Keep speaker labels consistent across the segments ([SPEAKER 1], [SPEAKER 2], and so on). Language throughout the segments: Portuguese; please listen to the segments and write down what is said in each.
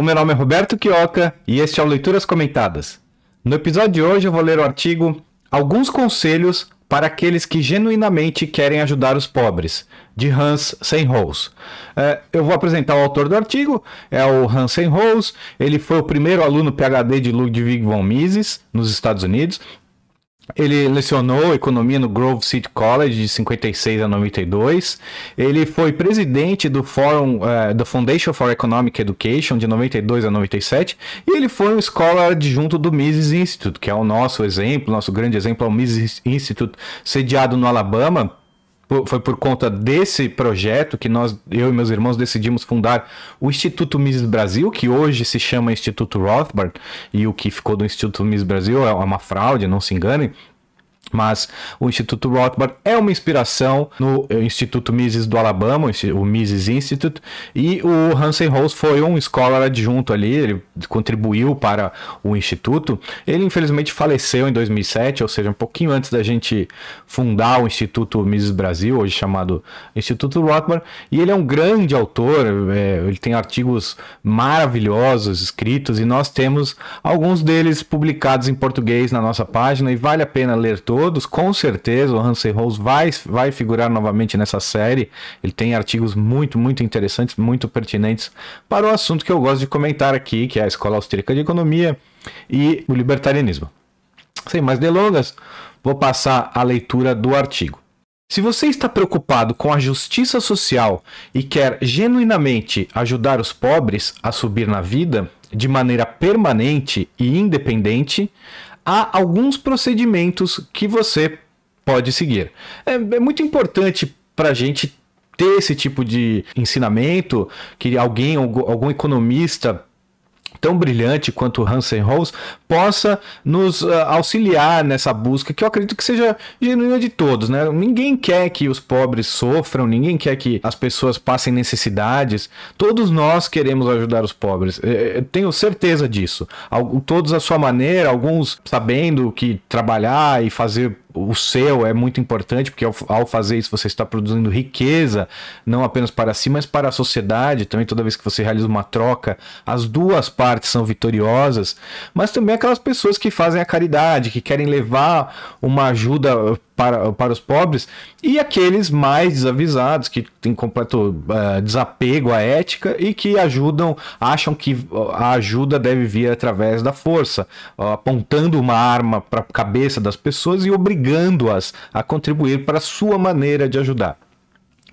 [SPEAKER 1] O meu nome é Roberto Quioca e este é o Leituras Comentadas. No episódio de hoje eu vou ler o artigo Alguns Conselhos para aqueles que genuinamente querem ajudar os pobres, de Hans Senhols. É, eu vou apresentar o autor do artigo, é o Hans Senhols. Ele foi o primeiro aluno PhD de Ludwig von Mises nos Estados Unidos. Ele lecionou economia no Grove City College de 56 a 92. Ele foi presidente do Fórum uh, da Foundation for Economic Education de 92 a 97 e ele foi um scholar adjunto do Mises Institute, que é o nosso exemplo, nosso grande exemplo é o Mises Institute, sediado no Alabama foi por conta desse projeto que nós, eu e meus irmãos, decidimos fundar o Instituto Mises Brasil, que hoje se chama Instituto Rothbard, e o que ficou do Instituto Mises Brasil é uma fraude, não se enganem. Mas o Instituto Rothbard é uma inspiração no Instituto Mises do Alabama, o Mises Institute, e o Hansen Rose foi um scholar adjunto ali, ele contribuiu para o instituto. Ele infelizmente faleceu em 2007, ou seja, um pouquinho antes da gente fundar o Instituto Mises Brasil, hoje chamado Instituto Rothbard, e ele é um grande autor, é, ele tem artigos maravilhosos escritos e nós temos alguns deles publicados em português na nossa página e vale a pena ler todos com certeza o Hansen Rose vai, vai figurar novamente nessa série. Ele tem artigos muito, muito interessantes, muito pertinentes para o assunto que eu gosto de comentar aqui, que é a Escola Austríaca de Economia e o libertarianismo. Sem mais delongas, vou passar a leitura do artigo. Se você está preocupado com a justiça social e quer genuinamente ajudar os pobres a subir na vida de maneira permanente e independente, há alguns procedimentos que você pode seguir. É, é muito importante para a gente ter esse tipo de ensinamento que alguém, algum economista tão brilhante quanto Hansen Rose possa nos uh, auxiliar nessa busca que eu acredito que seja genuína de todos, né? Ninguém quer que os pobres sofram, ninguém quer que as pessoas passem necessidades. Todos nós queremos ajudar os pobres. Eu tenho certeza disso. Todos à sua maneira, alguns sabendo que trabalhar e fazer o seu é muito importante, porque ao, ao, fazer isso você está produzindo riqueza, não apenas para si, mas para a sociedade. Também, toda vez que você realiza uma troca, as duas partes são vitoriosas. Mas também aquelas pessoas que fazem a caridade, que querem levar uma ajuda para, para os pobres, e aqueles mais desavisados, que têm completo uh, desapego à ética e que ajudam, acham que a ajuda deve vir através da força, uh, apontando uma arma para a cabeça das pessoas e obrigando-as a contribuir para a sua maneira de ajudar.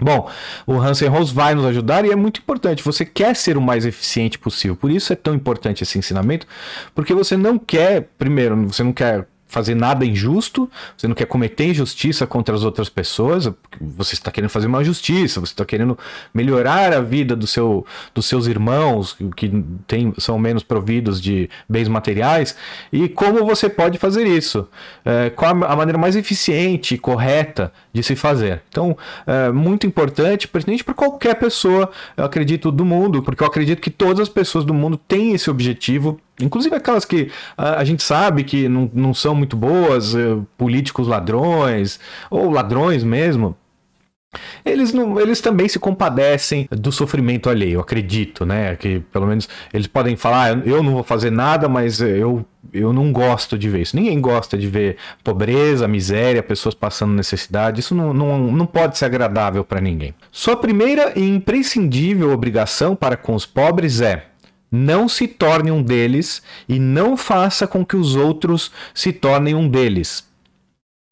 [SPEAKER 1] Bom, o Hansen Rose vai nos ajudar e é muito importante. Você quer ser o mais eficiente possível. Por isso é tão importante esse ensinamento, porque você não quer, primeiro, você não quer fazer nada injusto, você não quer cometer injustiça contra as outras pessoas, você está querendo fazer uma justiça, você está querendo melhorar a vida do seu, dos seus irmãos que tem, são menos providos de bens materiais, e como você pode fazer isso? É, qual a maneira mais eficiente e correta de se fazer? Então, é muito importante, pertinente para qualquer pessoa, eu acredito, do mundo, porque eu acredito que todas as pessoas do mundo têm esse objetivo Inclusive aquelas que a, gente sabe que não, não são muito boas, uh, políticos ladrões, ou ladrões mesmo. Eles, não, eles também se compadecem do sofrimento alheio, acredito, né? Que pelo menos eles podem falar, ah, eu não vou fazer nada, mas eu, eu não gosto de ver isso. Ninguém gosta de ver pobreza, miséria, pessoas passando necessidade. Isso não, não, não pode ser agradável para ninguém. Sua primeira e imprescindível obrigação para com os pobres é não se torne um deles e não faça com que os outros se tornem um deles.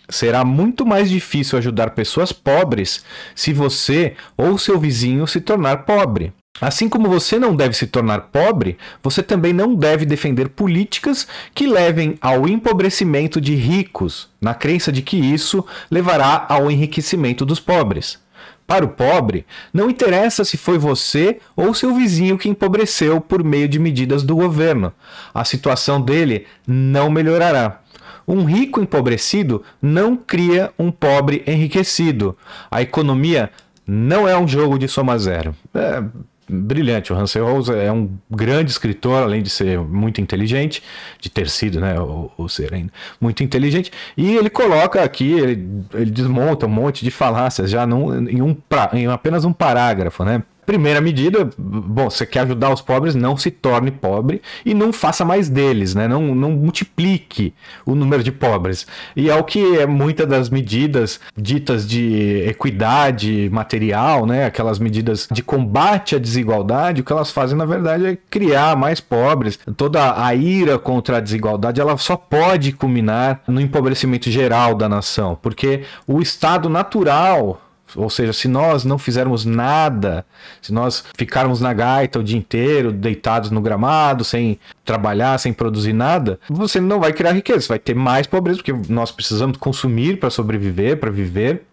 [SPEAKER 1] Será muito mais difícil ajudar pessoas pobres se você ou seu vizinho se tornar pobre. Assim como você não deve se tornar pobre, você também não deve defender políticas que levem ao empobrecimento de ricos, na crença de que isso levará ao enriquecimento dos pobres. Para o pobre, não interessa se foi você ou seu vizinho que empobreceu por meio de medidas do governo. A situação dele não melhorará. Um rico empobrecido não cria um pobre enriquecido. A economia não é um jogo de soma zero. É, brilhante. O Hans Rose é um grande escritor, além de ser muito inteligente, de ter sido, né, o, o ser ainda, muito inteligente. E ele coloca aqui, ele, ele desmonta um monte de falácias já num, em, um, em apenas um parágrafo, né? Primeira medida, bom, você quer ajudar os pobres, não se torne pobre e não faça mais deles, né? Não, não multiplique o número de pobres. E é o que é muitas das medidas ditas de equidade material, né? Aquelas medidas de combate à desigualdade, o que elas fazem, na verdade, é criar mais pobres. Toda a ira contra a desigualdade, ela só pode culminar no empobrecimento geral da nação, porque o estado natural ou seja, se nós não fizermos nada, se nós ficarmos na gaita o dia inteiro, deitados no gramado, sem trabalhar, sem produzir nada, você não vai criar riqueza, você vai ter mais pobreza, porque nós precisamos consumir para sobreviver, para viver.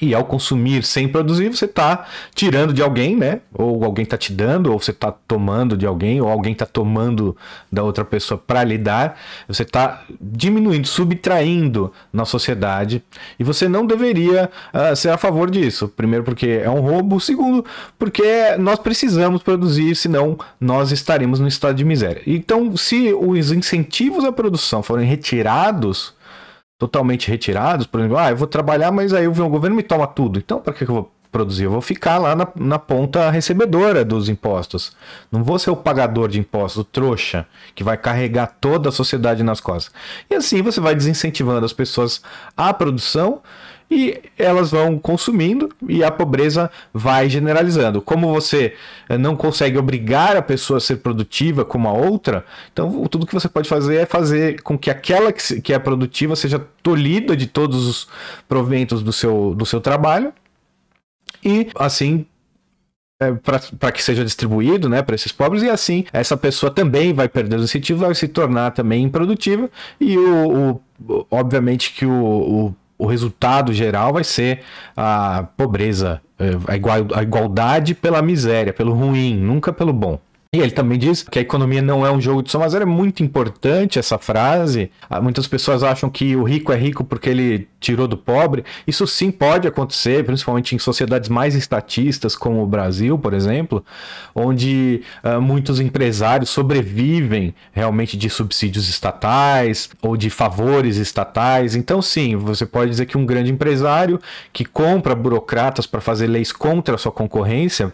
[SPEAKER 1] E ao consumir sem produzir, você está tirando de alguém, né? Ou alguém está te dando, ou você está tomando de alguém, ou alguém está tomando da outra pessoa para lhe dar. Você está diminuindo, subtraindo na sociedade. E você não deveria uh, ser a favor disso. Primeiro, porque é um roubo. Segundo, porque nós precisamos produzir, senão nós estaremos no estado de miséria. Então, se os incentivos à produção forem retirados totalmente retirados, por exemplo, ah, eu vou trabalhar, mas aí o governo me toma tudo. Então, para que eu vou produzir? Eu vou ficar lá na, na, ponta recebedora dos impostos. Não vou ser o pagador de impostos, o trouxa, que vai carregar toda a sociedade nas costas. E assim você vai desincentivando as pessoas à produção e elas vão consumindo e a pobreza vai generalizando. Como você eh, não consegue obrigar a pessoa a ser produtiva como a outra, então tudo que você pode fazer é fazer com que aquela que é produtiva seja tolhida de todos os proventos do seu, do seu trabalho e assim é, para que seja distribuído né, para esses pobres, e assim essa pessoa também vai perder os incentivos, vai se tornar também improdutiva, e o, o obviamente que o, o o resultado geral vai ser a pobreza, é, a igualdade pela miséria, pelo ruim, nunca pelo bom. E ele também diz que a economia não é um jogo de soma zero. É muito importante essa frase. Ah, muitas pessoas acham que o rico é rico porque ele tirou do pobre. Isso sim pode acontecer, principalmente em sociedades mais estatistas, como o Brasil, por exemplo, onde uh, muitos empresários sobrevivem realmente de subsídios estatais ou de favores estatais. Então, sim, você pode dizer que um grande empresário que compra burocratas para fazer leis contra a sua concorrência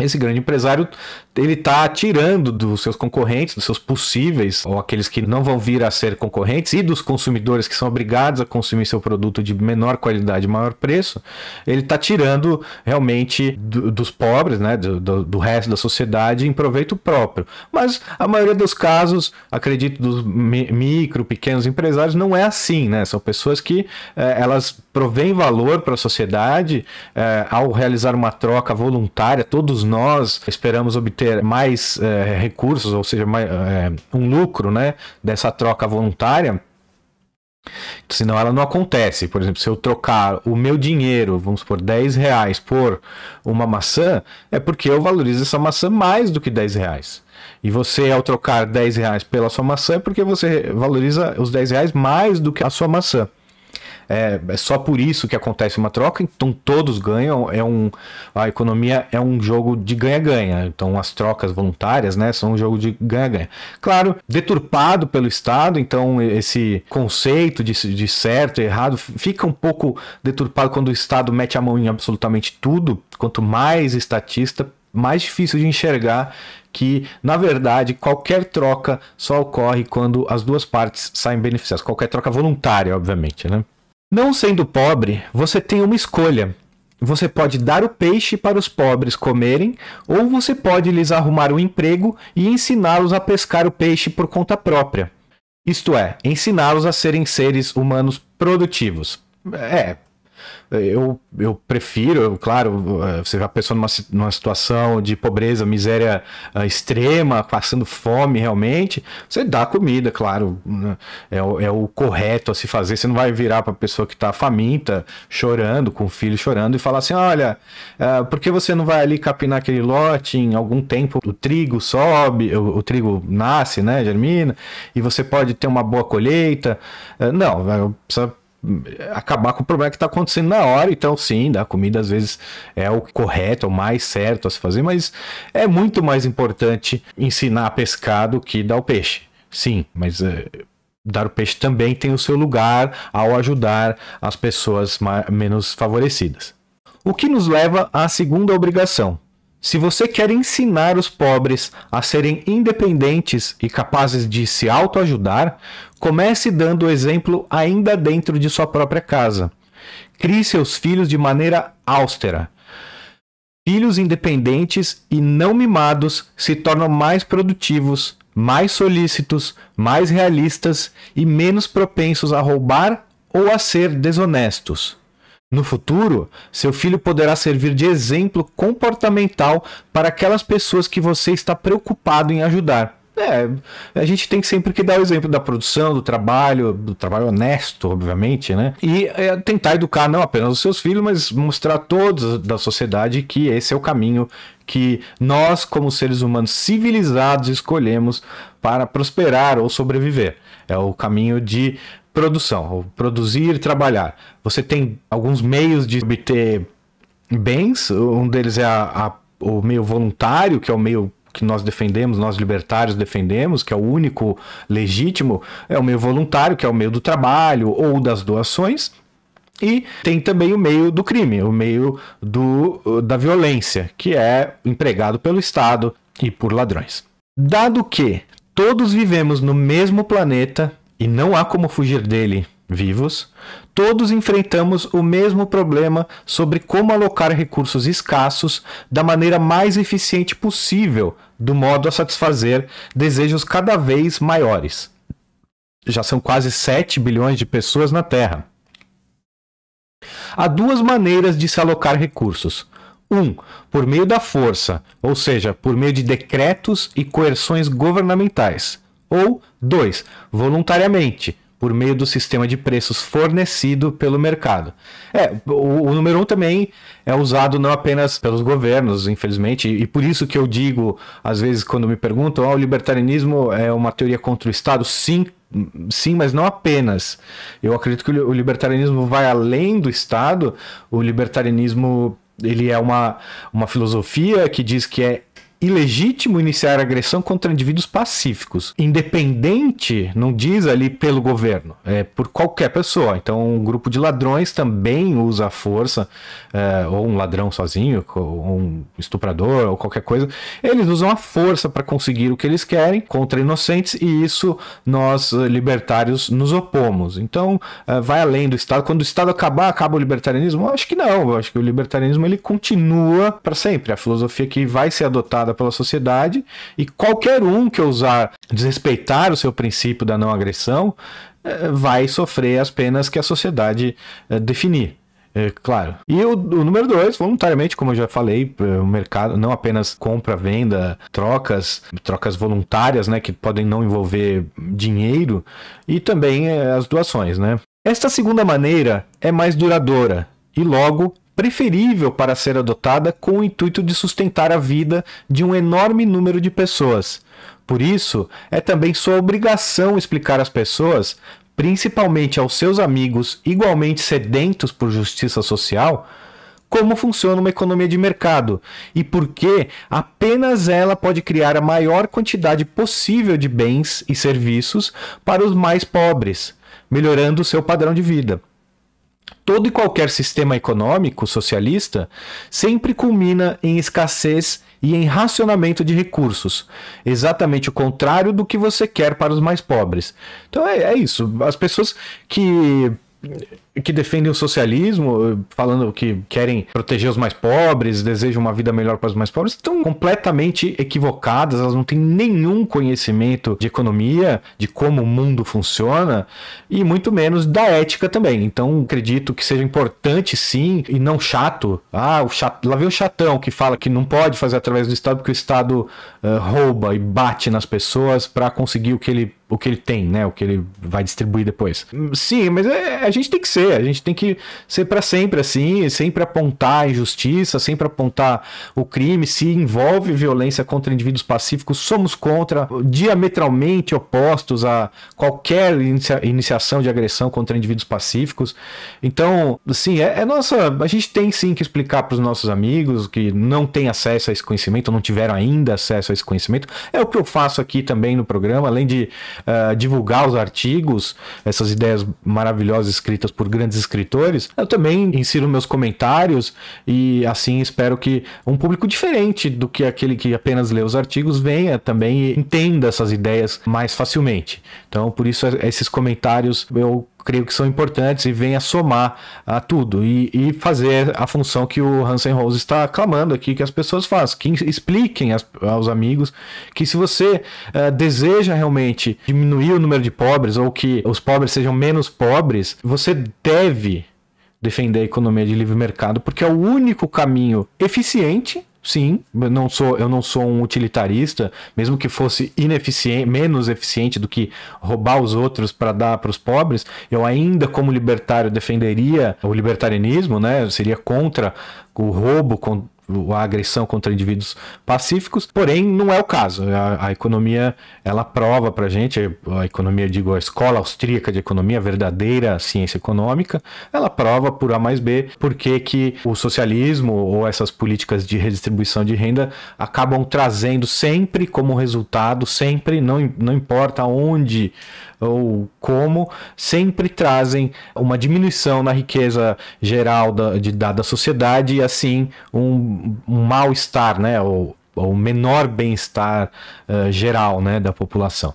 [SPEAKER 1] esse grande empresário ele está tirando dos seus concorrentes, dos seus possíveis, ou aqueles que não vão vir a ser concorrentes, e dos consumidores que são obrigados a consumir seu produto de menor qualidade, maior preço, ele está tirando realmente do, dos pobres, né, do, do, do, resto da sociedade em proveito próprio. Mas a maioria dos casos, acredito, dos micro, pequenos empresários, não é assim, né? São pessoas que eh, elas provém valor para a sociedade é, ao realizar uma troca voluntária. Todos nós esperamos obter mais é, recursos, ou seja, mais, é, um lucro né, dessa troca voluntária. Senão ela não acontece. Por exemplo, se eu trocar o meu dinheiro, vamos supor, 10 reais por uma maçã, é porque eu valorizo essa maçã mais do que 10 reais. E você, ao trocar 10 reais pela sua maçã, é porque você valoriza os 10 reais mais do que a sua maçã é, é só por isso que acontece uma troca, então todos ganham, é um, a economia é um jogo de ganha-ganha, então as trocas voluntárias, né, são um jogo de ganha-ganha. Claro, deturpado pelo Estado, então esse conceito de, de certo e errado fica um pouco deturpado quando o Estado mete a mão em absolutamente tudo, quanto mais estatista, mais difícil de enxergar que, na verdade, qualquer troca só ocorre quando as duas partes saem beneficiadas. Qualquer troca voluntária, obviamente, né? Não sendo pobre, você tem uma escolha. Você pode dar o peixe para os pobres comerem, ou você pode lhes arrumar um emprego e ensiná-los a pescar o peixe por conta própria. Isto é, ensiná-los a serem seres humanos produtivos. É, eu, eu prefiro, claro, você vê a pessoa numa, numa situação de pobreza, miséria uh, extrema, passando fome realmente, você dá comida, claro, né? é, o, é o correto a se fazer. Você não vai virar para a pessoa que está faminta, chorando, com o filho chorando, e falar assim: olha, uh, por que você não vai ali capinar aquele lote em algum tempo? O trigo sobe, o, o trigo nasce, né, germina, e você pode ter uma boa colheita. Não, precisa acabar com o problema que está acontecendo na hora. Então, sim, dar comida às vezes é o correto, é o mais certo a se fazer, mas é muito mais importante ensinar a pescar do que dar o peixe. Sim, mas é, dar o peixe também tem o seu lugar ao ajudar as pessoas mais, menos favorecidas. O que nos leva à segunda obrigação. Se você quer ensinar os pobres a serem independentes e capazes de se autoajudar, comece dando o exemplo ainda dentro de sua própria casa. Crie seus filhos de maneira austera. Filhos independentes e não mimados se tornam mais produtivos, mais solícitos, mais realistas e menos propensos a roubar ou a ser desonestos. No futuro, seu filho poderá servir de exemplo comportamental para aquelas pessoas que você está preocupado em ajudar. É, a gente tem sempre que dar o exemplo da produção, do trabalho, do trabalho honesto, obviamente, né? E é, tentar educar não apenas os seus filhos, mas mostrar a todos da sociedade que esse é o caminho que nós, como seres humanos civilizados, escolhemos para prosperar ou sobreviver. É o caminho de produção, produzir e trabalhar. Você tem alguns meios de obter bens, um deles é a, a, o meio voluntário, que é o meio que nós defendemos, nós libertários defendemos, que é o único legítimo, é o meio voluntário, que é o meio do trabalho ou das doações. E tem também o meio do crime, o meio do, da violência, que é empregado pelo Estado e por ladrões. Dado que todos vivemos no mesmo planeta e não há como fugir dele vivos, todos enfrentamos o mesmo problema sobre como alocar recursos escassos da maneira mais eficiente possível, do modo a satisfazer desejos cada vez maiores. Já são quase 7 bilhões de pessoas na Terra. Há duas maneiras de se alocar recursos. Um, por meio da força, ou seja, por meio de decretos e coerções governamentais. Ou dois, voluntariamente, por meio do sistema de preços fornecido pelo mercado. É, o, o, número um também é usado não apenas pelos governos, infelizmente, e, por isso que eu digo, às vezes, quando me perguntam, oh, o libertarianismo é uma teoria contra o Estado? Sim, sim, mas não apenas. Eu acredito que o libertarianismo vai além do Estado. O libertarianismo ele é uma, uma filosofia que diz que é ilegítimo iniciar agressão contra indivíduos pacíficos, independente, não diz ali pelo governo, é por qualquer pessoa. Então, um grupo de ladrões também usa a força, é, ou um ladrão sozinho, ou um estuprador, ou qualquer coisa. Eles usam a força para conseguir o que eles querem contra inocentes, e isso nós, eh, libertários, nos opomos. Então, é, vai além do Estado. Quando o Estado acabar, acaba o libertarianismo? Eu acho que não. Eu acho que o libertarianismo ele continua para sempre. A filosofia que vai ser adotada pela sociedade e qualquer um que ousar desrespeitar o seu princípio da não agressão eh, vai sofrer as penas que a sociedade eh, definir. É, claro. E o, o, número dois, voluntariamente, como eu já falei, o mercado não apenas compra, venda, trocas, trocas voluntárias, né, que podem não envolver dinheiro, e também as doações, né. Esta segunda maneira é mais duradoura e logo preferível para ser adotada com o intuito de sustentar a vida de um enorme número de pessoas. Por isso, é também sua obrigação explicar às pessoas, principalmente aos seus amigos igualmente sedentos por justiça social, como funciona uma economia de mercado e por que apenas ela pode criar a maior quantidade possível de bens e serviços para os mais pobres, melhorando o seu padrão de vida todo e qualquer sistema econômico socialista sempre culmina em escassez e em racionamento de recursos, exatamente o contrário do que você quer para os mais pobres. Então é, é isso. As pessoas que que defendem o socialismo, falando que querem proteger os mais pobres, desejam uma vida melhor para os mais pobres, estão completamente equivocadas, elas não têm nenhum conhecimento de economia, de como o mundo funciona e muito menos da ética também. Então, acredito que seja importante sim e não chato. Ah, o chato, lá vem o chatão que fala que não pode fazer através do Estado porque o Estado uh, rouba e bate nas pessoas para conseguir o que ele o que ele tem, né? O que ele vai distribuir depois. Sim, mas é, a gente tem que ser, a gente tem que ser para sempre assim, sempre apontar a injustiça, sempre apontar o crime. Se envolve violência contra indivíduos pacíficos, somos contra, diametralmente opostos a qualquer inicia iniciação de agressão contra indivíduos pacíficos. Então, sim, é, é nossa. A gente tem sim que explicar para os nossos amigos que não têm acesso a esse conhecimento, não tiveram ainda acesso a esse conhecimento. É o que eu faço aqui também no programa, além de uh, divulgar os artigos, essas ideias maravilhosas escritas por grandes escritores, eu também insiro meus comentários e assim espero que um público diferente do que aquele que apenas lê os artigos venha também e entenda essas ideias mais facilmente. Então, por isso esses comentários eu creio que são importantes e vêm a somar a tudo e, e, fazer a função que o Hansen Rose está clamando aqui que as pessoas façam, que expliquem as, aos amigos que se você uh, deseja realmente diminuir o número de pobres ou que os pobres sejam menos pobres, você deve defender a economia de livre mercado porque é o único caminho eficiente Sim, eu não sou, eu não sou um utilitarista, mesmo que fosse ineficiente, menos eficiente do que roubar os outros para dar para os pobres, eu ainda como libertário defenderia o libertarianismo, né? Eu seria contra o roubo, a agressão contra indivíduos pacíficos, porém não é o caso. A, a economia ela prova para gente, a economia digo a escola austríaca de economia, a verdadeira ciência econômica, ela prova por A mais B porque que o socialismo ou essas políticas de redistribuição de renda acabam trazendo sempre como resultado, sempre não, não importa onde ou como, sempre trazem uma diminuição na riqueza geral da, de, da, da sociedade e assim um, um mal-estar, né? Ou, ou menor bem-estar uh, geral né, da população.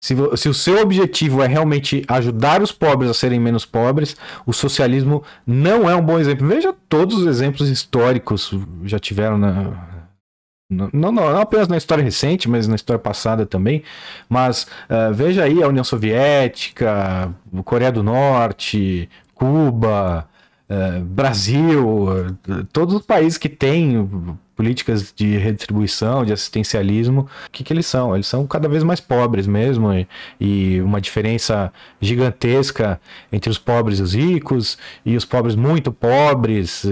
[SPEAKER 1] Se, se, o seu objetivo é realmente ajudar os pobres a serem menos pobres, o socialismo não é um bom exemplo. Veja todos os exemplos históricos já tiveram na, não, não, não, apenas na história recente, mas na história passada também. Mas uh, veja aí a União Soviética, Coreia do Norte, Cuba, uh, Brasil, todos os países que têm políticas de redistribuição, de assistencialismo, o que, que eles são? Eles são cada vez mais pobres mesmo, e, e uma diferença gigantesca entre os pobres e os ricos, e os pobres muito pobres.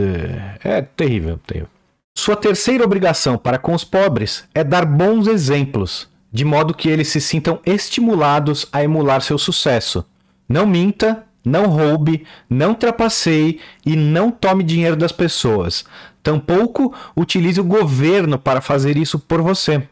[SPEAKER 1] É, é terrível, terrível. Sua terceira obrigação para com os pobres é dar bons exemplos, de modo que eles se sintam estimulados a emular seu sucesso. Não minta, não roube, não trapaceie e não tome dinheiro das pessoas. Tampouco utilize o governo para fazer isso por você.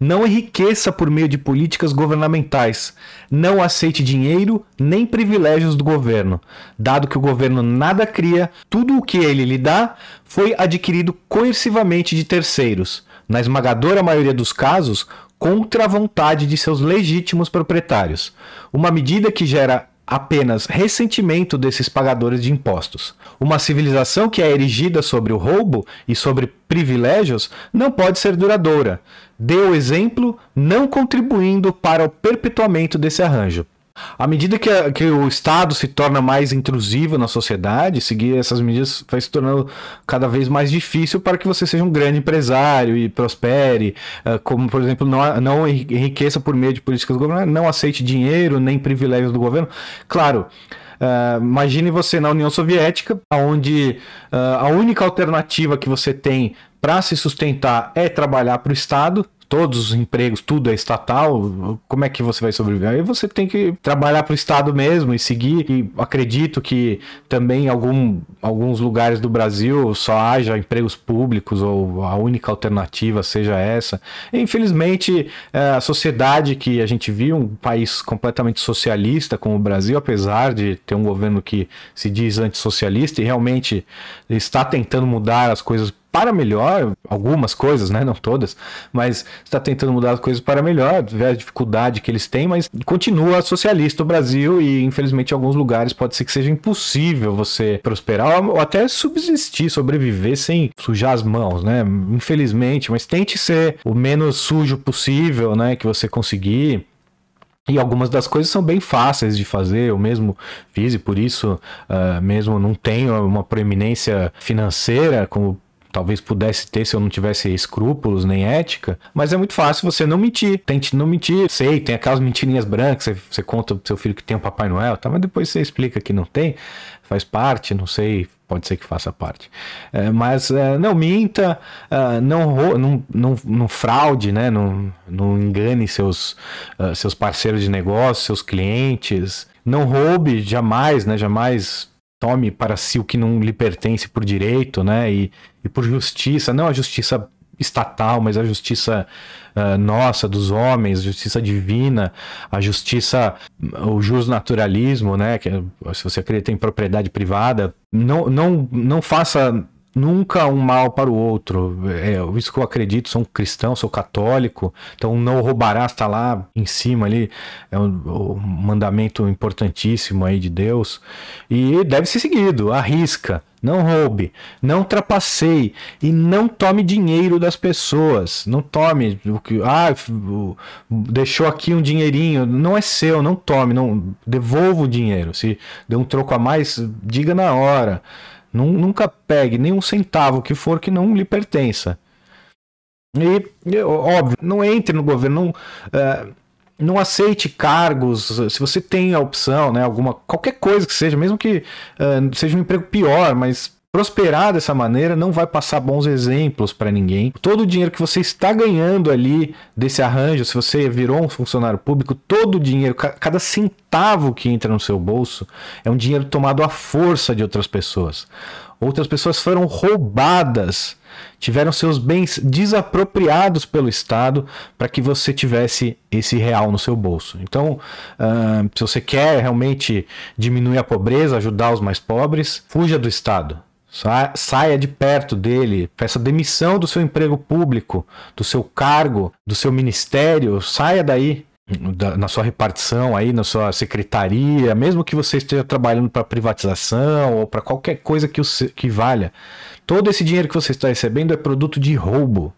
[SPEAKER 1] Não enriqueça por meio de políticas governamentais. Não aceite dinheiro nem privilégios do governo. Dado que o governo nada cria, tudo o que ele lhe dá foi adquirido coercivamente de terceiros. Na esmagadora maioria dos casos, contra a vontade de seus legítimos proprietários. Uma medida que gera apenas ressentimento desses pagadores de impostos. Uma civilização que é erigida sobre o roubo e sobre privilégios não pode ser duradoura. O exemplo, não contribuindo para o perpetuamento desse arranjo. À medida que, a, que, o Estado se torna mais intrusivo na sociedade, seguir essas medidas vai se tornando cada vez mais difícil para que você seja um grande empresário e prospere, uh, como, por exemplo, não, não enriqueça por meio de políticas governamentais, não aceite dinheiro nem privilégios do governo. Claro. Uh, imagine você na União Soviética, onde uh, a única alternativa que você tem para se sustentar é trabalhar para o Estado, todos os empregos, tudo é estatal, como é que você vai sobreviver? Aí você tem que trabalhar para o Estado mesmo e seguir. E acredito que também algum, alguns lugares do Brasil só haja empregos públicos ou a única alternativa seja essa. E, infelizmente, é, a sociedade que a gente viu, um país completamente socialista como o Brasil, apesar de ter um governo que se diz antissocialista e realmente está tentando mudar as coisas para melhor, algumas coisas, né? Não todas, mas está tentando mudar as coisas para melhor, ver a dificuldade que eles têm, mas continua socialista o Brasil e infelizmente em alguns lugares pode ser que seja impossível você prosperar ou até subsistir, sobreviver sem sujar as mãos, né? Infelizmente, mas tente ser o menos sujo possível, né? Que você conseguir. E algumas das coisas são bem fáceis de fazer, eu mesmo fiz e por isso uh, mesmo não tenho uma proeminência financeira como talvez pudesse ter se eu não tivesse escrúpulos nem ética, mas é muito fácil você não mentir. Tente não mentir. Sei, tem aquelas mentirinhas brancas, você, você conta pro seu filho que tem um Papai Noel, tá? mas depois você explica que não tem, faz parte, não sei, pode ser que faça parte. É, mas é, não minta, é, não, não, não, não, fraude, né? não, não engane seus, uh, seus parceiros de negócio, seus clientes. Não roube jamais, né? Jamais tome para si o que não lhe pertence por direito, né? E, e por justiça. Não a justiça estatal, mas a justiça uh, nossa, dos homens, justiça divina, a justiça, o justnaturalismo, né? Que, se você acredita em propriedade privada, não, não, não faça nunca um mal para o outro. É isso que eu acredito, sou um cristão, sou católico, então não roubarás está lá em cima ali, é um, um, mandamento importantíssimo aí de Deus e deve ser seguido, arrisca. Não roube, não trapaceie e não tome dinheiro das pessoas. Não tome o que, ah, deixou aqui um dinheirinho, não é seu, não tome, não devolva o dinheiro. Se deu um troco a mais, diga na hora. Nunca pegue nem um centavo que for que não lhe pertença. E, óbvio, não entre no governo, não, uh, não aceite cargos. Se você tem a opção, né, alguma, qualquer coisa que seja, mesmo que uh, seja um emprego pior, mas prosperar dessa maneira não vai passar bons exemplos para ninguém. Todo o dinheiro que você está ganhando ali desse arranjo, se você virou um funcionário público, todo o dinheiro, cada centavo que entra no seu bolso é um dinheiro tomado à força de outras pessoas. Outras pessoas foram roubadas, tiveram seus bens desapropriados pelo Estado para que você tivesse esse real no seu bolso. Então, uh, se você quer realmente diminuir a pobreza, ajudar os mais pobres, fuja do Estado Saia de perto dele, peça demissão do seu emprego público, do seu cargo, do seu ministério, saia daí na sua repartição aí, na sua secretaria, mesmo que você esteja trabalhando para privatização ou para qualquer coisa que, que valha, todo esse dinheiro que você está recebendo é produto de roubo.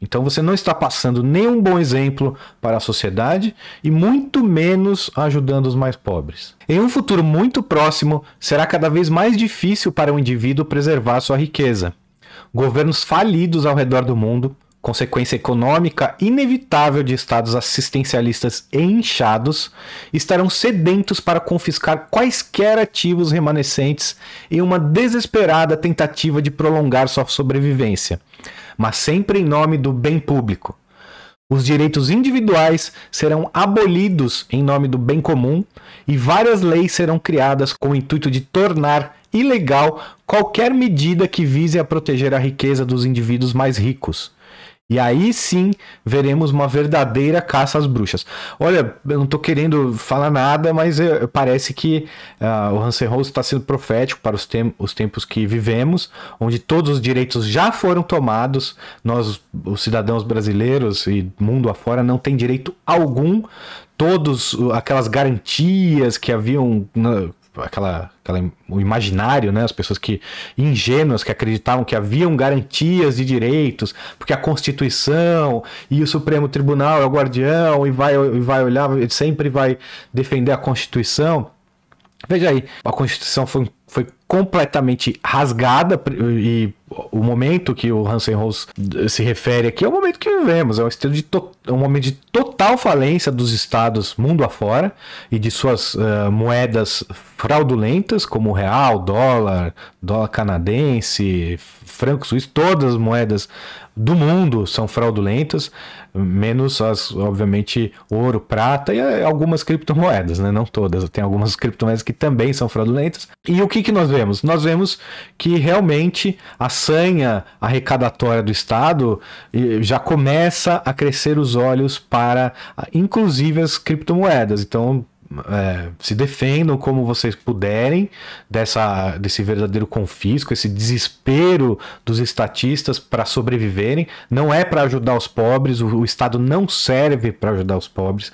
[SPEAKER 1] Então você não está passando nenhum bom exemplo para a sociedade e muito menos ajudando os mais pobres. Em um futuro muito próximo, será cada vez mais difícil para o indivíduo preservar sua riqueza. Governos falidos ao redor do mundo, consequência econômica inevitável de estados assistencialistas e inchados, estarão sedentos para confiscar quaisquer ativos remanescentes em uma desesperada tentativa de prolongar sua sobrevivência mas sempre em nome do bem público. Os direitos individuais serão abolidos em nome do bem comum e várias leis serão criadas com o intuito de tornar ilegal qualquer medida que vise a proteger a riqueza dos indivíduos mais ricos. E aí sim veremos uma verdadeira caça às bruxas. Olha, eu não estou querendo falar nada, mas é, parece que uh, o Hansen Rose está sendo profético para os, tem os tempos que vivemos, onde todos os direitos já foram tomados. Nós, os cidadãos brasileiros e mundo afora, não tem direito algum. Todos aquelas garantias que haviam aquela, aquela o imaginário, né? As pessoas que ingênuas que acreditavam que haviam garantias de direitos, porque a Constituição e o Supremo Tribunal é o guardião e vai, e vai olhar, sempre vai defender a Constituição. Veja aí, a Constituição foi, foi completamente rasgada e o momento que o Hansen Rose se refere aqui é o momento que vivemos, é um, estado de é um momento de total falência dos estados mundo afora e de suas uh, moedas fraudulentas, como real, dólar, dólar canadense, franco suíço, todas as moedas do mundo são fraudulentas, menos as, obviamente, ouro, prata e eh, algumas criptomoedas, né? Não todas, tem algumas criptomoedas que também são fraudulentas. E o que, que nós vemos? Nós vemos que realmente a sanha arrecadatória do Estado já começa a crescer os olhos para, inclusive, as criptomoedas. Então, é, se defendam como vocês puderem dessa, desse verdadeiro confisco, esse desespero dos estatistas para sobreviverem. Não é para ajudar os pobres, o, o Estado não serve para ajudar os pobres.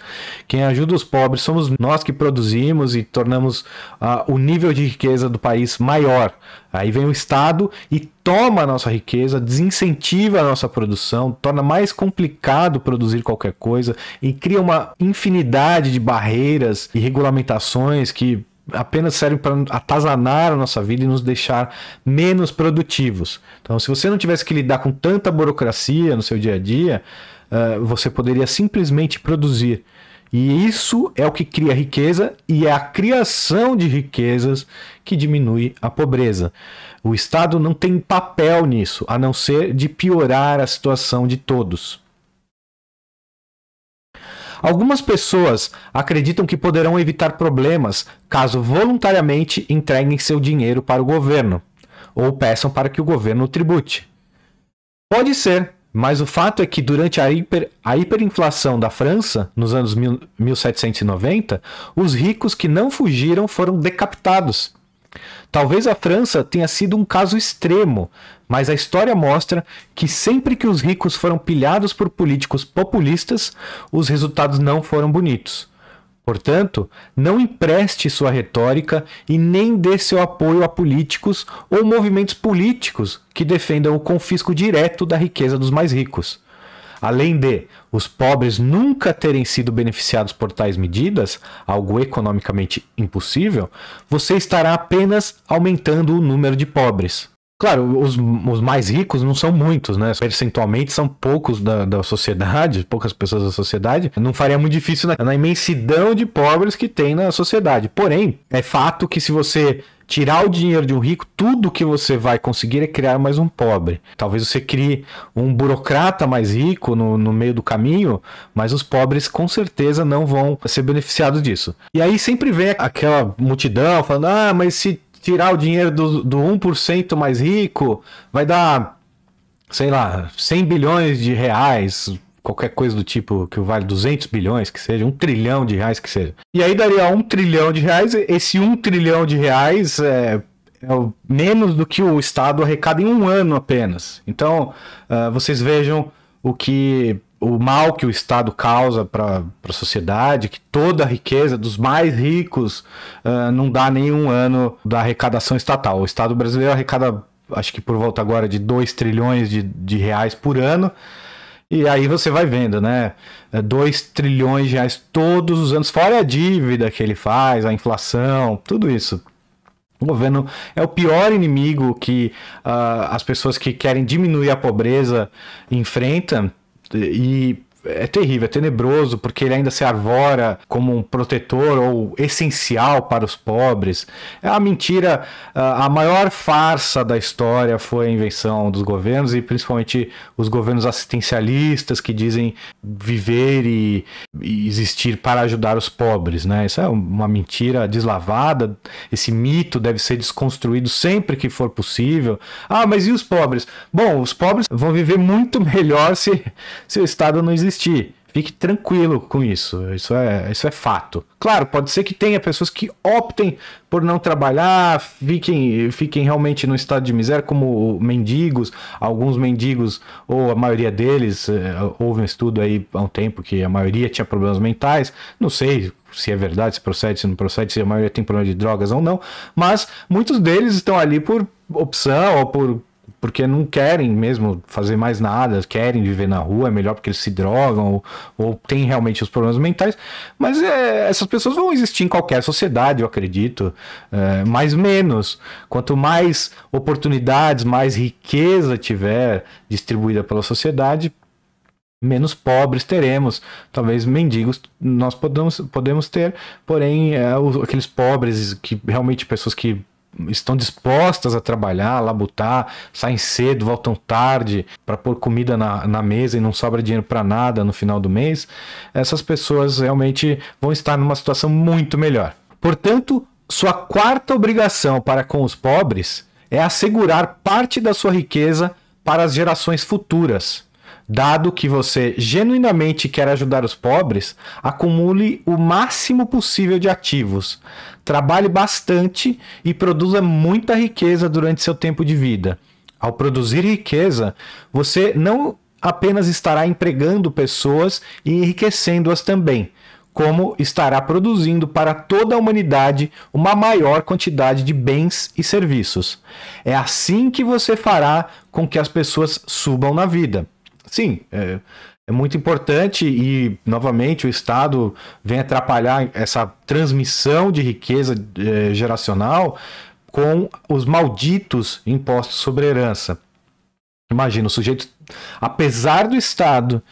[SPEAKER 1] Quem ajuda os pobres somos nós que produzimos e tornamos uh, o nível de riqueza do país maior. Aí vem o Estado e toma a nossa riqueza, desincentiva a nossa produção, torna mais complicado produzir qualquer coisa e cria uma infinidade de barreiras e regulamentações que apenas servem para atazanar a nossa vida e nos deixar menos produtivos. Então, se você não tivesse que lidar com tanta burocracia no seu dia a dia, uh, você poderia simplesmente produzir. E isso é o que cria riqueza e é a criação de riquezas que diminui a pobreza. O Estado não tem papel nisso, a não ser de piorar a situação de todos. Algumas pessoas acreditam que poderão evitar problemas caso voluntariamente entreguem seu dinheiro para o governo ou peçam para que o governo tribute. Pode ser, Mas o fato é que durante a, hiper, a hiperinflação da França, nos anos mil, 1790, os ricos que não fugiram foram decapitados. Talvez a França tenha sido um caso extremo, mas a história mostra que sempre que os ricos foram pilhados por políticos populistas, os resultados não foram bonitos. Portanto, não empreste sua retórica e nem dê seu apoio a políticos ou movimentos políticos que defendam o confisco direto da riqueza dos mais ricos. Além de os pobres nunca terem sido beneficiados por tais medidas, algo economicamente impossível, você estará apenas aumentando o número de pobres. Claro, os, os, mais ricos não são muitos, né? Percentualmente são poucos da, da sociedade, poucas pessoas da sociedade. Não faria muito difícil na, na imensidão de pobres que tem na sociedade. Porém, é fato que se você tirar o dinheiro de um rico, tudo que você vai conseguir é criar mais um pobre. Talvez você crie um burocrata mais rico no, no meio do caminho, mas os pobres com certeza não vão ser beneficiados disso. E aí sempre vem aquela multidão falando: ah, mas se tirar o dinheiro do, do 1% mais rico, vai dar, sei lá, 100 bilhões de reais, qualquer coisa do tipo que vale 200 bilhões, que seja, um trilhão de reais que seja. E aí daria um trilhão de reais, esse um trilhão de reais é, é menos do que o Estado arrecada em um ano apenas. Então, uh, vocês vejam o que o mal que o Estado causa para a sociedade, que toda a riqueza dos mais ricos uh, não dá nenhum ano da arrecadação estatal. O Estado brasileiro arrecada, acho que por volta agora de 2 trilhões de, de reais por ano. E aí você vai vendo, né? 2 trilhões de reais todos os anos, fora a dívida que ele faz, a inflação, tudo isso. O governo é o pior inimigo que uh, as pessoas que querem diminuir a pobreza enfrentam e é terrível, é tenebroso, porque ele ainda se arvora como um protetor ou essencial para os pobres. É uma mentira. A maior farsa da história foi a invenção dos governos e principalmente os governos assistencialistas que dizem viver e, e existir para ajudar os pobres. Né? Isso é uma mentira deslavada. Esse mito deve ser desconstruído sempre que for possível. Ah, mas e os pobres? Bom, os pobres vão viver muito melhor se, se o Estado não existir existir. Fique tranquilo com isso. Isso é, isso é fato. Claro, pode ser que tenha pessoas que optem por não trabalhar, fiquem, fiquem realmente no estado de miséria, como mendigos. Alguns mendigos, ou a maioria deles, é, houve um estudo aí há um tempo que a maioria tinha problemas mentais. Não sei se é verdade, se procede, se não procede, se a maioria tem problema de drogas ou não. Mas muitos deles estão ali por opção ou por porque não querem mesmo fazer mais nada, querem viver na rua, é melhor porque eles se drogam ou, ou têm realmente os problemas mentais. Mas é, essas pessoas vão existir em qualquer sociedade, eu acredito, é, mais menos. Quanto mais oportunidades, mais riqueza tiver distribuída pela sociedade, menos pobres teremos. Talvez mendigos nós podemos, podemos ter, porém, é, os, aqueles pobres que realmente pessoas que estão dispostas a trabalhar, labutar, saem cedo, voltam tarde para pôr comida na, na mesa e não sobra dinheiro para nada no final do mês, essas pessoas realmente vão estar numa situação muito melhor. Portanto, sua quarta obrigação para com os pobres é assegurar parte da sua riqueza para as gerações futuras. Dado que você genuinamente quer ajudar os pobres, acumule o máximo possível de ativos, trabalhe bastante e produza muita riqueza durante seu tempo de vida. Ao produzir riqueza, você não apenas estará empregando pessoas e enriquecendo-as também, como estará produzindo para toda a humanidade uma maior quantidade de bens e serviços. É assim que você fará com que as pessoas subam na vida. Sim, é, é muito importante e, novamente, o Estado vem atrapalhar essa transmissão de riqueza é, geracional com os malditos impostos sobre herança. Imagina, o sujeito, apesar do Estado,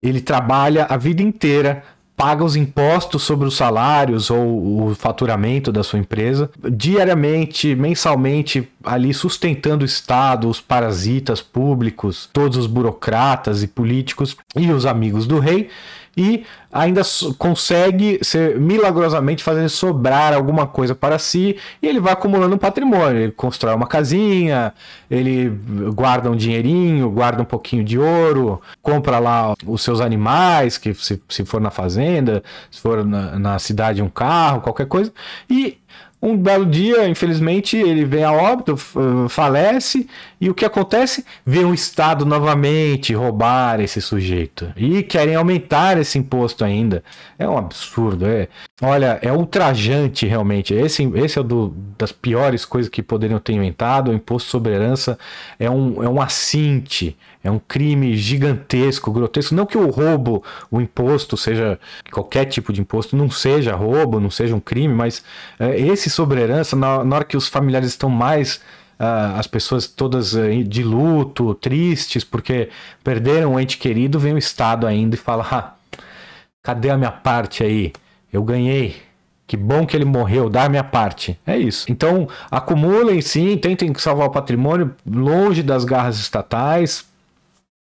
[SPEAKER 1] ele trabalha a vida inteira paga os impostos sobre os salários ou o faturamento da sua empresa, diariamente, mensalmente, ali sustentando o Estado, os parasitas públicos, todos os burocratas e políticos e os amigos do rei. E ainda consegue ser milagrosamente fazer sobrar alguma coisa para si e ele vai acumulando um patrimônio. Ele constrói uma casinha, ele guarda um dinheirinho, guarda um pouquinho de ouro, compra lá os seus animais, que se, se for na fazenda, se for na, na cidade um carro, qualquer coisa, e um belo dia, infelizmente, ele vem a óbito, falece, e o que acontece? Vem o Estado novamente roubar esse sujeito. E querem aumentar esse imposto ainda. É um absurdo. É. Olha, é ultrajante realmente. Esse, esse é do, das piores coisas que poderiam ter inventado. O imposto sobre herança é um, é um assinte é um crime gigantesco, grotesco. Não que o roubo, o imposto, seja qualquer tipo de imposto, não seja roubo, não seja um crime, mas é, esse sobre herança, na, na hora que os familiares estão mais Uh, as pessoas todas uh, de luto, tristes, porque perderam um ente querido, vem o Estado ainda e fala: ah, cadê a minha parte aí? Eu ganhei. Que bom que ele morreu, dá a minha parte. É isso. Então, acumulem sim, tentem salvar o patrimônio longe das garras estatais,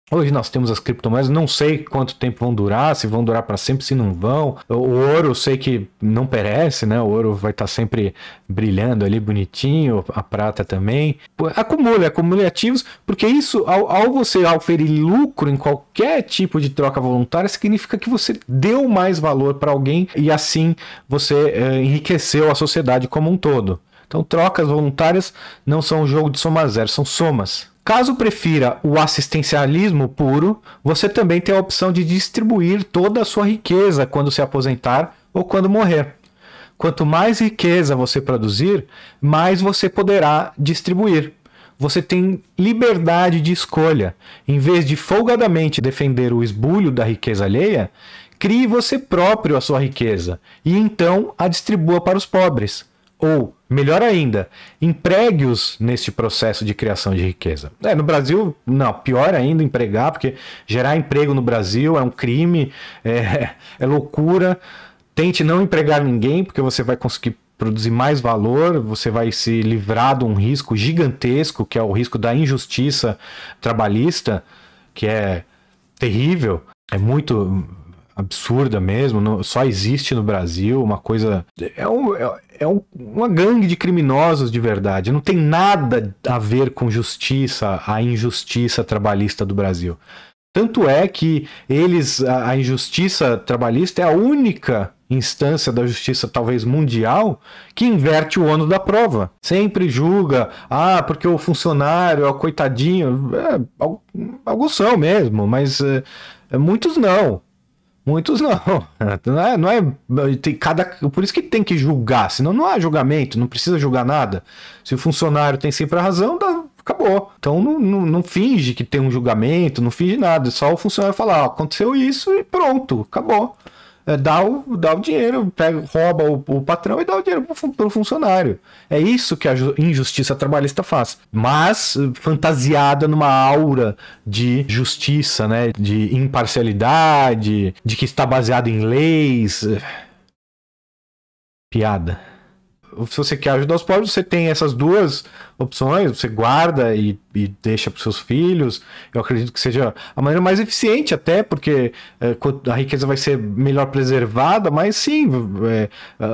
[SPEAKER 1] Hoje nós temos as criptomoedas, não sei quanto tempo vão durar, se vão durar para sempre, se não vão. O ouro, eu sei que não perece, né? O ouro vai estar tá sempre brilhando ali bonitinho, a prata também. Acumule, acumule ativos, porque isso, ao, ao você oferir lucro em qualquer tipo de troca voluntária, significa que você deu mais valor para alguém e assim você é, enriqueceu a sociedade como um todo. Então, trocas voluntárias não são um jogo de soma zero, são somas. Caso prefira o assistencialismo puro, você também tem a opção de distribuir toda a sua riqueza quando se aposentar ou quando morrer. Quanto mais riqueza você produzir, mais você poderá distribuir. Você tem liberdade de escolha. Em vez de folgadamente defender o esbulho da riqueza alheia, crie você próprio a sua riqueza e então a distribua para os pobres. Ou, melhor ainda, empregue-os neste processo de criação de riqueza. É, no Brasil, não, pior ainda empregar, porque gerar emprego no Brasil é um crime, é, é loucura. Tente não empregar ninguém, porque você vai conseguir produzir mais valor, você vai se livrar de um risco gigantesco, que é o risco da injustiça trabalhista, que é terrível. É muito absurda mesmo, não, só existe no Brasil, uma coisa. É, um, é, é um, uma gangue de criminosos de verdade. Não tem nada a ver com justiça, a injustiça trabalhista do Brasil. Tanto é que eles, a, a injustiça trabalhista é a única instância da justiça, talvez mundial, que inverte o ônus da prova. Sempre julga, ah, porque o funcionário é o coitadinho. É, alguns são mesmo, mas é, muitos não. Muitos não. Não é, não é tem cada, por isso que tem que julgar, senão não há julgamento, não precisa julgar nada. Se o funcionário tem sempre a razão, dá, acabou. Então não, não, não, finge que tem um julgamento, não finge nada. Só o funcionário falar, aconteceu isso e pronto, acabou. É, dá, o, dá o dinheiro, pega, rouba o, o patrão e dá o dinheiro para o funcionário. É isso que a injustiça trabalhista faz. Mas fantasiada numa aura de justiça, né? de imparcialidade, de que está baseado em leis. Piada se você quer ajudar os pobres, você tem essas duas opções, você guarda e, e deixa para seus filhos. Eu acredito que seja a maneira mais eficiente, até porque é, a riqueza vai ser melhor preservada, mas sim, é,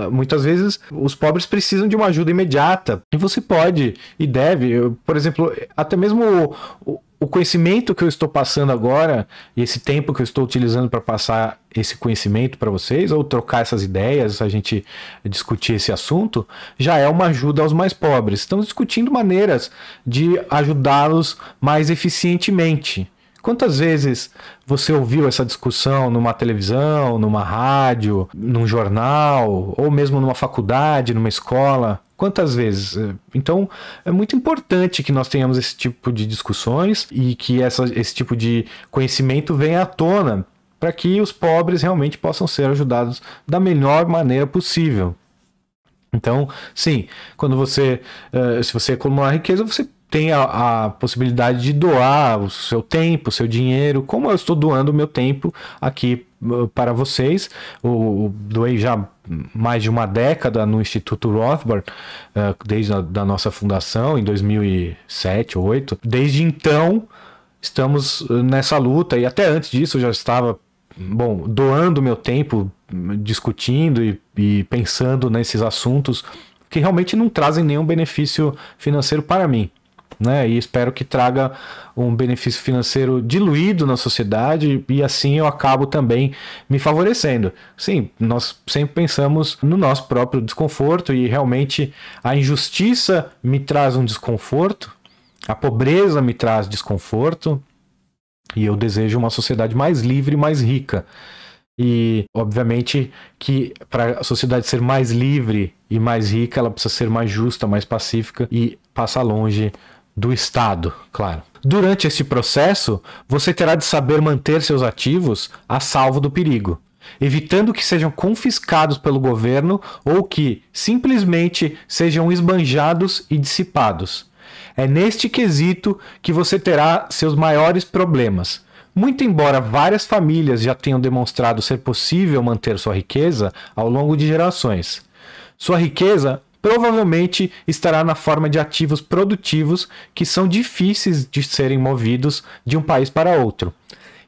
[SPEAKER 1] muitas vezes os pobres precisam de uma ajuda imediata. E você pode e deve, eu, por exemplo, até mesmo o, o conhecimento que eu estou passando agora e esse tempo que eu estou utilizando para passar esse conhecimento para vocês ou trocar essas ideias, a gente discutir esse assunto, já é uma ajuda aos mais pobres. Estamos discutindo maneiras de ajudá-los mais eficientemente. Quantas vezes você ouviu essa discussão numa televisão, numa rádio, num jornal, ou mesmo numa faculdade, numa escola? Quantas vezes? Então, é muito importante que nós tenhamos esse tipo de discussões e que essa, esse tipo de conhecimento venha à tona para que os pobres realmente possam ser ajudados da melhor maneira possível. Então, sim, quando você, uh, se você acumular riqueza, você tem a, a, possibilidade de doar o seu tempo, o seu dinheiro, como eu estou doando o meu tempo aqui uh, para vocês. O, doei já mais de uma década no Instituto Rothbard, uh, desde a da nossa fundação, em 2007 ou 2008. Desde então, estamos uh, nessa luta, e até antes disso eu já estava bom, doando meu tempo discutindo e, e pensando nesses assuntos que realmente não trazem nenhum benefício financeiro para mim. Né? E espero que traga um benefício financeiro diluído na sociedade e assim eu acabo também me favorecendo. Sim, nós sempre pensamos no nosso próprio desconforto e realmente a injustiça me traz um desconforto, a pobreza me traz desconforto e eu desejo uma sociedade mais livre e mais rica. E, obviamente, que para a sociedade ser mais livre e mais rica, ela precisa ser mais justa, mais pacífica e passar longe do Estado, claro. Durante este processo, você terá de saber manter seus ativos a salvo do perigo, evitando que sejam confiscados pelo governo ou que simplesmente sejam esbanjados e dissipados. É neste quesito que você terá seus maiores problemas muito embora várias famílias já tenham demonstrado ser possível manter sua riqueza ao longo de gerações, sua riqueza provavelmente estará na forma de ativos produtivos que são difíceis de serem movidos de um país para outro.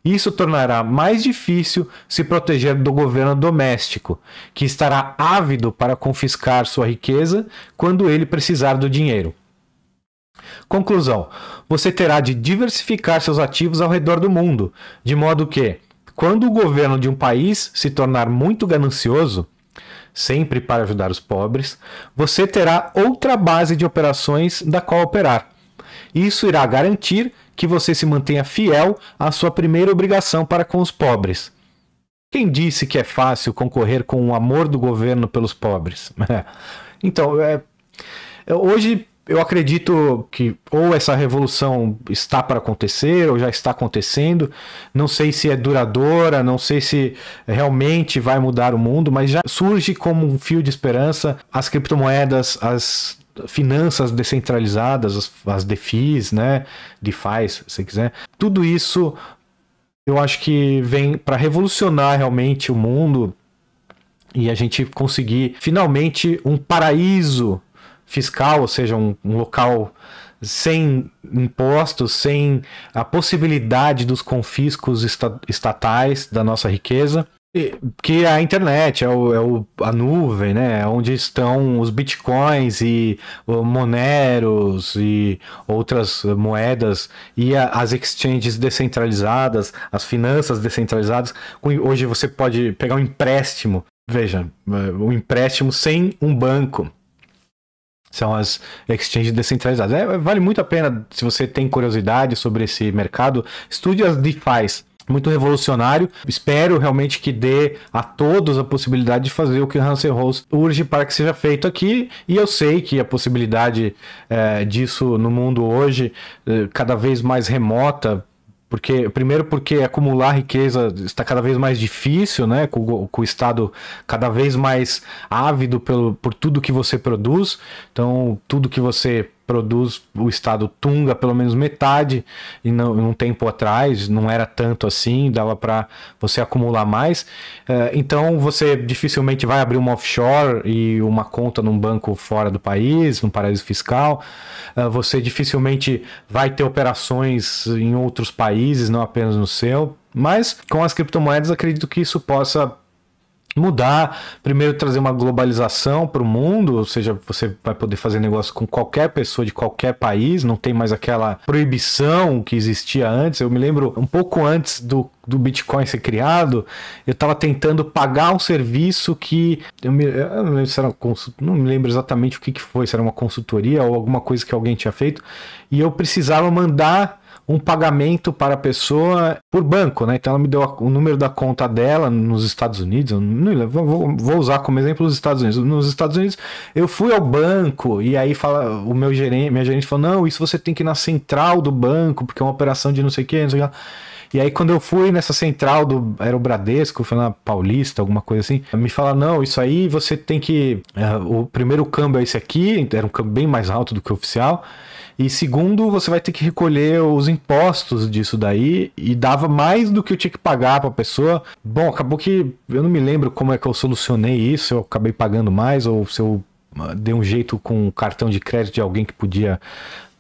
[SPEAKER 1] Isso tornará mais difícil se proteger do governo doméstico, que estará ávido para confiscar sua riqueza quando ele precisar do dinheiro. Conclusão: você terá de diversificar seus ativos ao redor do mundo, de modo que, quando o governo de um país se tornar muito ganancioso, sempre para ajudar os pobres, você terá outra base de operações da qual operar. Isso irá garantir que você se mantenha fiel à sua primeira obrigação para com os pobres. Quem disse que é fácil concorrer com o amor do governo pelos pobres? então, é, hoje eu acredito que ou essa revolução está para acontecer ou já está acontecendo. Não sei se é duradoura, não sei se realmente vai mudar o mundo, mas já surge como um fio de esperança as criptomoedas, as finanças descentralizadas, as, as DeFis, né? DeFi, se você quiser. Tudo isso eu acho que vem para revolucionar realmente o mundo e a gente conseguir finalmente um paraíso fiscal, ou seja, um, um local sem impostos, sem a possibilidade dos confiscos estatais da nossa riqueza, que é a internet, é, o, é o, a nuvem, né? É onde estão os bitcoins e moneros e outras moedas e a, as exchanges descentralizadas, as finanças descentralizadas. Hoje você pode pegar um empréstimo, veja, um empréstimo sem um banco são as exchanges descentralizadas. É, vale muito a pena, se você tem curiosidade sobre esse mercado, estude as DeFi. Muito revolucionário. Espero realmente que dê a todos a possibilidade de fazer o que o Hansen Rose urge para que seja feito aqui. E eu sei que a possibilidade é, disso no mundo hoje, é, cada vez mais remota, porque, primeiro porque acumular riqueza está cada vez mais difícil, né? Com, com, o Estado cada vez mais ávido pelo, por tudo que você produz. Então, tudo que você produz, o Estado tunga pelo menos metade, e não, um tempo atrás não era tanto assim, dava para você acumular mais. Uh, então você dificilmente vai abrir uma offshore e uma conta num banco fora do país, num paraíso fiscal. Uh, você dificilmente vai ter operações em outros países, não apenas no seu. Mas com as criptomoedas, acredito que isso possa mudar, primeiro trazer uma globalização para o mundo, ou seja, você vai poder fazer negócio com qualquer pessoa de qualquer país, não tem mais aquela proibição que existia antes. Eu me lembro um pouco antes do, do Bitcoin ser criado, eu estava tentando pagar um serviço que eu, me, eu não, lembro se era não me lembro exatamente o que, que foi, se era uma consultoria ou alguma coisa que alguém tinha feito, e eu precisava mandar um pagamento para a pessoa por banco, né? Então ela me deu o número da conta dela nos Estados Unidos, vou, vou usar como exemplo os Estados Unidos. Nos Estados Unidos eu fui ao banco e aí fala o meu gerente, minha gerente falou: "Não, isso você tem que ir na central do banco, porque é uma operação de não sei o que, não sei o que". E aí, quando eu fui nessa central do. Era o Bradesco, foi na Paulista, alguma coisa assim. Me fala: não, isso aí você tem que. Uh, o primeiro câmbio é esse aqui, era um câmbio bem mais alto do que o oficial. E segundo, você vai ter que recolher os impostos disso daí e dava mais do que eu tinha que pagar para a pessoa. Bom, acabou que eu não me lembro como é que eu solucionei isso, eu acabei pagando mais ou se eu ah, dei um jeito com o cartão de crédito de alguém que podia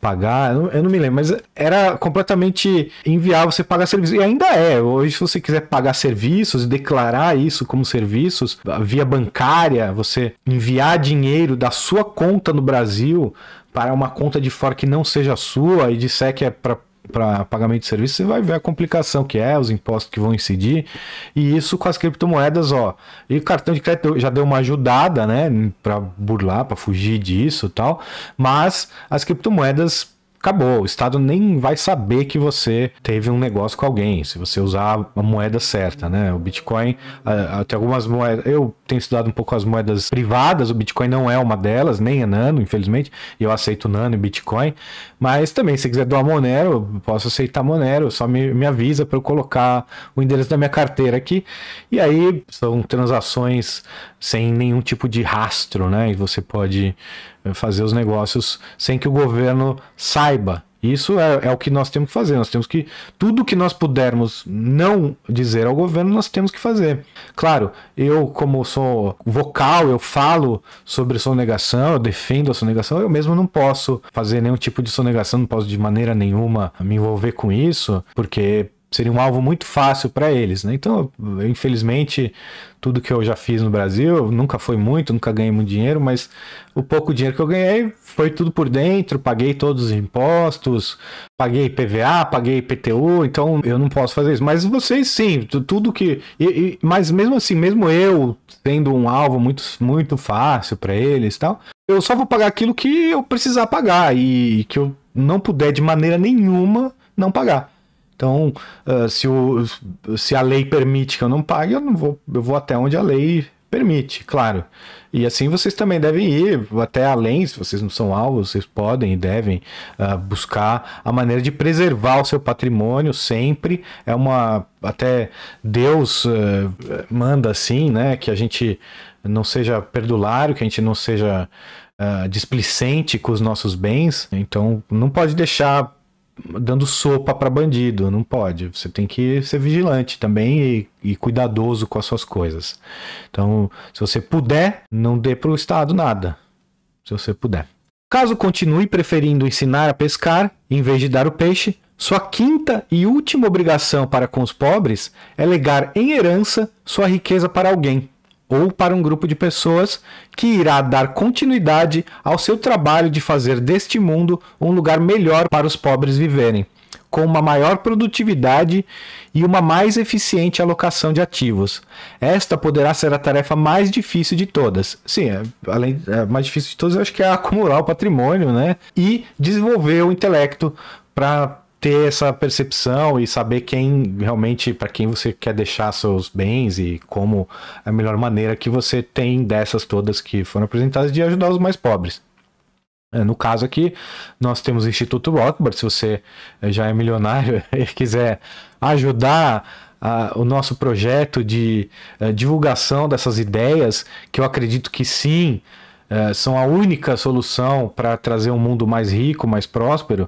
[SPEAKER 1] pagar, eu não, eu não, me lembro, mas era completamente inviável você pagar serviços. E ainda é. Hoje, se você quiser pagar serviços e declarar isso como serviços, via bancária, você enviar dinheiro da sua conta no Brasil para uma conta de fora que não seja sua e disser que é para para pagamento de serviço, você vai ver a complicação que é, os impostos que vão incidir. E isso com as criptomoedas, ó. E cartão de crédito já deu uma ajudada, né, para burlar, para fugir disso, tal. Mas as criptomoedas acabou. O Estado nem vai saber que você teve um negócio com alguém, se você usar a moeda certa, né? O Bitcoin, tem algumas moedas. Eu tenho estudado um pouco as moedas privadas, o Bitcoin não é uma delas, nem é Nano, infelizmente. Eu aceito Nano e Bitcoin. Mas também, se quiser doar Monero, posso aceitar Monero, só me, me avisa para eu colocar o endereço da minha carteira aqui. E aí são transações sem nenhum tipo de rastro, né? E você pode fazer os negócios sem que o governo saiba. Isso é, é, o que nós temos que fazer. Nós temos que. Tudo que nós pudermos não dizer ao governo, nós temos que fazer. Claro, eu, como sou vocal, eu falo sobre sonegação, eu defendo a sonegação, eu mesmo não posso fazer nenhum tipo de sonegação, não posso de maneira nenhuma me envolver com isso, porque seria um alvo muito fácil para eles, né? Então, infelizmente, tudo que eu já fiz no Brasil, nunca foi muito, nunca ganhei muito dinheiro, mas o pouco dinheiro que eu ganhei foi tudo por dentro, paguei todos os impostos, paguei PVA, paguei IPTU, então eu não posso fazer isso. Mas vocês sim, tudo que. E, e, mas mesmo assim, mesmo eu tendo um alvo muito, muito fácil para eles tal, eu só vou pagar aquilo que eu precisar pagar e que eu não puder de maneira nenhuma não pagar. Então, uh, se, o, se a lei permite que eu não pague, eu não vou, eu vou até onde a lei permite, claro. E assim vocês também devem ir até além, se vocês não são alvos, vocês podem e devem uh, buscar a maneira de preservar o seu patrimônio sempre. É uma. Até Deus uh, manda assim, né? Que a gente não seja perdulário, que a gente não seja uh, displicente com os nossos bens. Então não pode deixar dando sopa para bandido, não pode. Você tem que ser vigilante também e, e, cuidadoso com as suas coisas. Então, se você puder, não dê para o Estado nada. Se você puder. Caso continue preferindo ensinar a pescar em vez de dar o peixe, sua quinta e última obrigação para com os pobres é legar em herança sua riqueza para alguém ou para um grupo de pessoas que irá dar continuidade ao seu trabalho de fazer deste mundo um lugar melhor para os pobres viverem, com uma maior produtividade e uma mais eficiente alocação de ativos. Esta poderá ser a tarefa mais difícil de todas. Sim, é, além é, mais difícil de todas, eu acho que é acumular o patrimônio, né? E desenvolver o intelecto para ter essa percepção e saber quem realmente, para quem você quer deixar seus bens e como a melhor maneira que você tem dessas todas que foram apresentadas de ajudar os mais pobres. É, no caso aqui, nós temos o Instituto Rothbard. Se você já é milionário e quiser ajudar o nosso projeto de uh, divulgação dessas ideias, que eu acredito que sim, uh, são a única solução para trazer um mundo mais rico, mais próspero.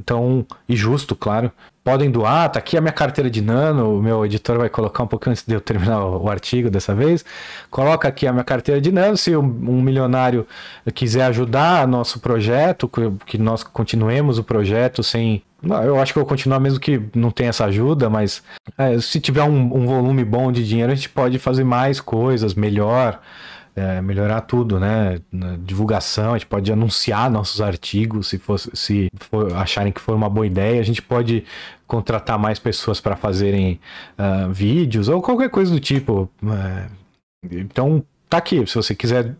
[SPEAKER 1] Então, e justo, claro. Podem doar, tá aqui a minha carteira de nano, o meu editor vai colocar um pouquinho antes de eu terminar o artigo dessa vez. Coloca aqui a minha carteira de nano, se um, milionário quiser ajudar nosso projeto, que nós continuemos o projeto sem eu acho que eu vou continuar mesmo que não tenha essa ajuda, mas é, se tiver um, um, volume bom de dinheiro, a gente pode fazer mais coisas, melhor é, melhorar tudo, né? Na divulgação, a gente pode anunciar nossos artigos, se, fosse, se for, acharem que for uma boa ideia, a gente pode contratar mais pessoas para fazerem uh, vídeos ou qualquer coisa do tipo. É, então, tá aqui, se você quiser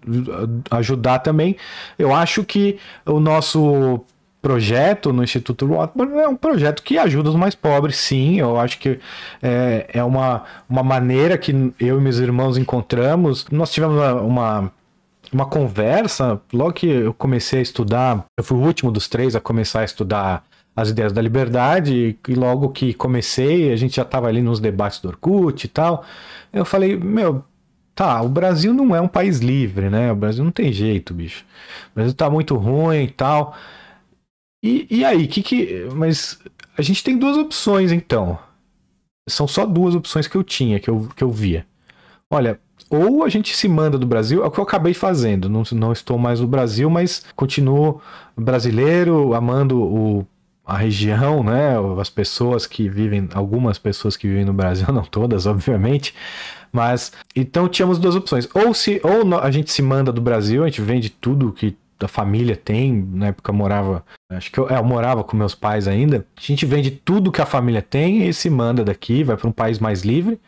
[SPEAKER 1] ajudar também. Eu acho que o nosso projeto no Instituto Rothbard é um projeto que ajuda os mais pobres, sim. Eu acho que é, é uma, uma maneira que eu e meus irmãos encontramos. Nós tivemos uma, uma, conversa logo que eu comecei a estudar. Eu fui o último dos três a começar a estudar as ideias da liberdade e logo que comecei a gente já estava ali nos debates do Orkut e tal. Eu falei, meu, Tá, o Brasil não é um país livre, né? O Brasil não tem jeito, bicho. O Brasil tá muito ruim e tal. E, e aí, que que. Mas a gente tem duas opções então. São só duas opções que eu tinha, que eu, que eu via. Olha, ou a gente se manda do Brasil, é o que eu acabei fazendo. Não, não estou mais no Brasil, mas continuo brasileiro, amando o, a região, né? As pessoas que vivem, algumas pessoas que vivem no Brasil, não todas, obviamente. Mas então tínhamos duas opções. Ou se ou a gente se manda do Brasil, a gente vende tudo que a família tem, na época morava, acho que eu, é, eu morava com meus pais ainda. A gente vende tudo que a família tem e se manda daqui, vai para um país mais livre.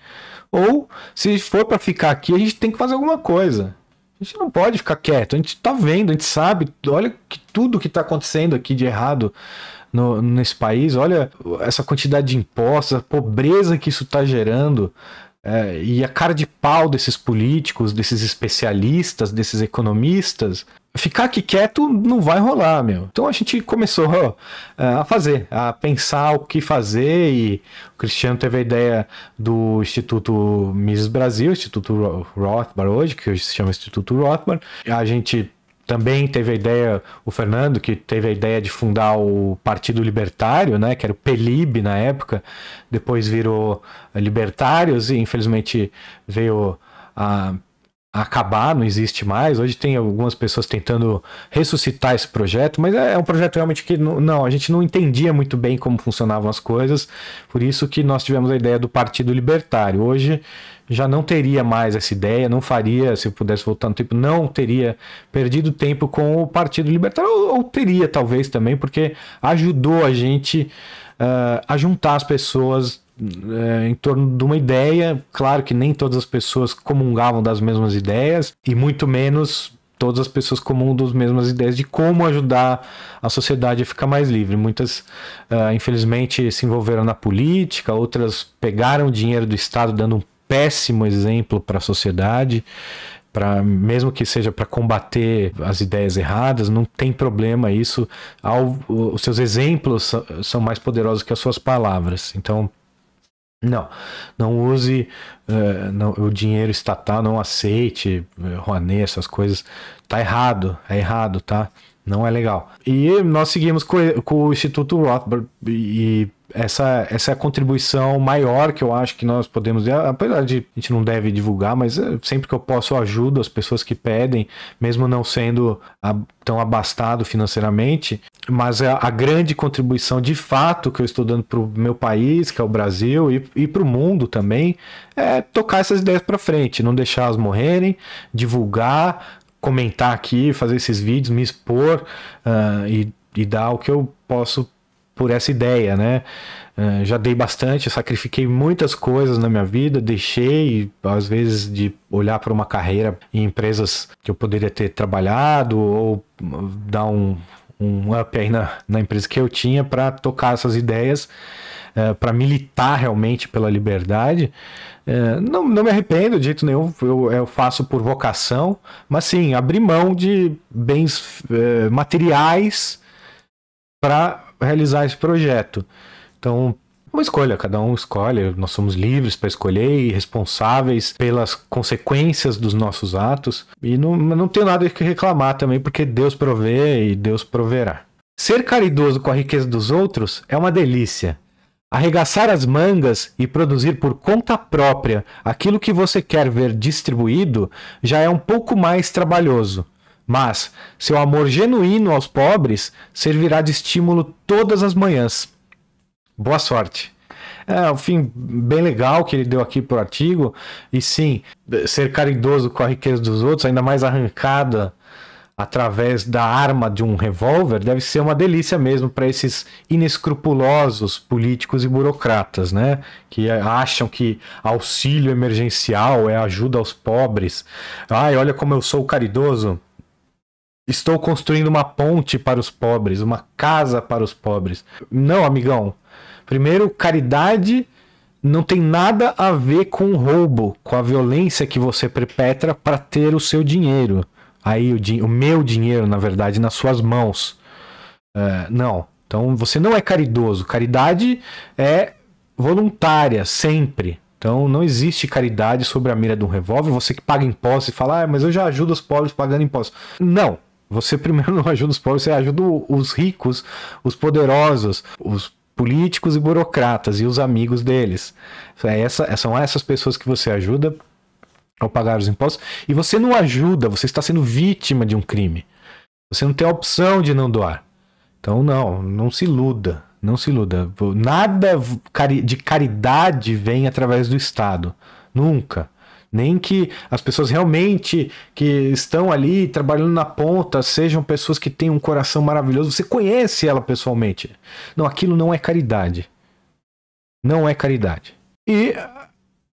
[SPEAKER 1] Ou, se for para ficar aqui, a gente tem que fazer alguma coisa. A gente não pode ficar quieto. A gente tá vendo, a gente sabe. Olha que tudo que tá acontecendo aqui de errado no, nesse país. Olha essa quantidade de impostos, a pobreza que isso tá gerando. É, e a cara de pau desses políticos, desses especialistas, desses economistas, ficar aqui quieto não vai rolar, meu. Então a gente começou é, a fazer, a pensar o que fazer e o Cristiano teve a ideia do Instituto Mises Brasil, Instituto Rothbard hoje, que hoje se chama Instituto Rothbard. A gente também teve a ideia, o Fernando, que teve a ideia de fundar o Partido Libertário, né, que era o PELIB na época, depois virou Libertários e infelizmente veio a acabar, não existe mais. Hoje tem algumas pessoas tentando ressuscitar esse projeto, mas é, é um projeto realmente que não, não, a gente não entendia muito bem como funcionavam as coisas, por isso que nós tivemos a ideia do Partido Libertário. Hoje já não teria mais essa ideia, não faria, se eu pudesse voltar no tempo, não teria perdido tempo com o Partido Libertário, ou, ou teria talvez também, porque ajudou a gente uh, a juntar as pessoas é, em torno de uma ideia. Claro que nem todas as pessoas comungavam das mesmas ideias, e muito menos todas as pessoas comungam das mesmas ideias de como ajudar a sociedade a ficar mais livre. Muitas, uh, infelizmente, se envolveram na política, outras pegaram dinheiro do Estado, dando um péssimo exemplo para a sociedade. Para mesmo que seja para combater as ideias erradas, não tem problema isso. Ao, os seus exemplos são mais poderosos que as suas palavras. Então, não, não use uh, não, o dinheiro estatal, não aceite uh, Rouanet, essas coisas. Tá errado, é errado, tá? Não é legal. E nós seguimos com, com o Instituto Rothbard e essa, essa é a contribuição maior que eu acho que nós podemos, apesar de a gente não deve divulgar, mas é, sempre que eu posso eu ajudo as pessoas que pedem, mesmo não sendo tão abastado financeiramente, mas é a grande contribuição de fato que eu estou dando para o meu país, que é o Brasil, e, e para o mundo também, é tocar essas ideias para frente, não deixá-las morrerem, divulgar, comentar aqui, fazer esses vídeos, me expor uh, e, e dar o que eu posso por essa ideia, né? Uh, já dei bastante, sacrifiquei muitas coisas na minha vida, deixei, às vezes, de olhar para uma carreira em empresas que eu poderia ter trabalhado ou dar um, um up aí na, na empresa que eu tinha para tocar essas ideias, uh, para militar realmente pela liberdade. Uh, não, não me arrependo de jeito nenhum, eu, eu faço por vocação, mas sim, abrir mão de bens materiais para realizar esse projeto. Então, uma escolha, cada um escolhe, nós somos livres para escolher e responsáveis pelas consequências dos nossos atos. E não, não tenho nada que reclamar também, porque Deus provê e Deus proverá. Ser caridoso com a riqueza dos outros é uma delícia. Arregaçar as mangas e produzir por conta própria aquilo que você quer ver distribuído já é um pouco mais trabalhoso. Mas seu amor genuíno aos pobres servirá de estímulo todas as manhãs. Boa sorte. É um fim bem legal que ele deu aqui pro artigo. E sim, ser caridoso com a riqueza dos outros, ainda mais arrancada através da arma de um revólver, deve ser uma delícia mesmo para esses inescrupulosos políticos e burocratas, né? Que acham que auxílio emergencial é ajuda aos pobres. Ai, olha como eu sou caridoso. Estou construindo uma ponte para os pobres, uma casa para os pobres. Não, amigão. Primeiro, caridade não tem nada a ver com roubo, com a violência que você perpetra para ter o seu dinheiro. Aí o, o, meu dinheiro, na verdade, nas suas mãos. É, não. Então você não é caridoso. Caridade é voluntária, sempre. Então não existe caridade sobre a mira de um revólver. Você que paga impostos e fala, ah, mas eu já ajudo os pobres pagando impostos. Não. Você primeiro não ajuda os pobres, você ajuda os ricos, os poderosos, os políticos e burocratas e os amigos deles. É essa, são essas pessoas que você ajuda ao pagar os impostos e você não ajuda, você está sendo vítima de um crime. Você não tem a opção de não doar. Então, não, não se iluda. Não se iluda. Nada de caridade vem através do Estado. Nunca. Nem que as pessoas realmente que estão ali trabalhando na ponta sejam pessoas que têm um coração maravilhoso. Você conhece ela pessoalmente. Não, aquilo não é caridade. Não é caridade. E,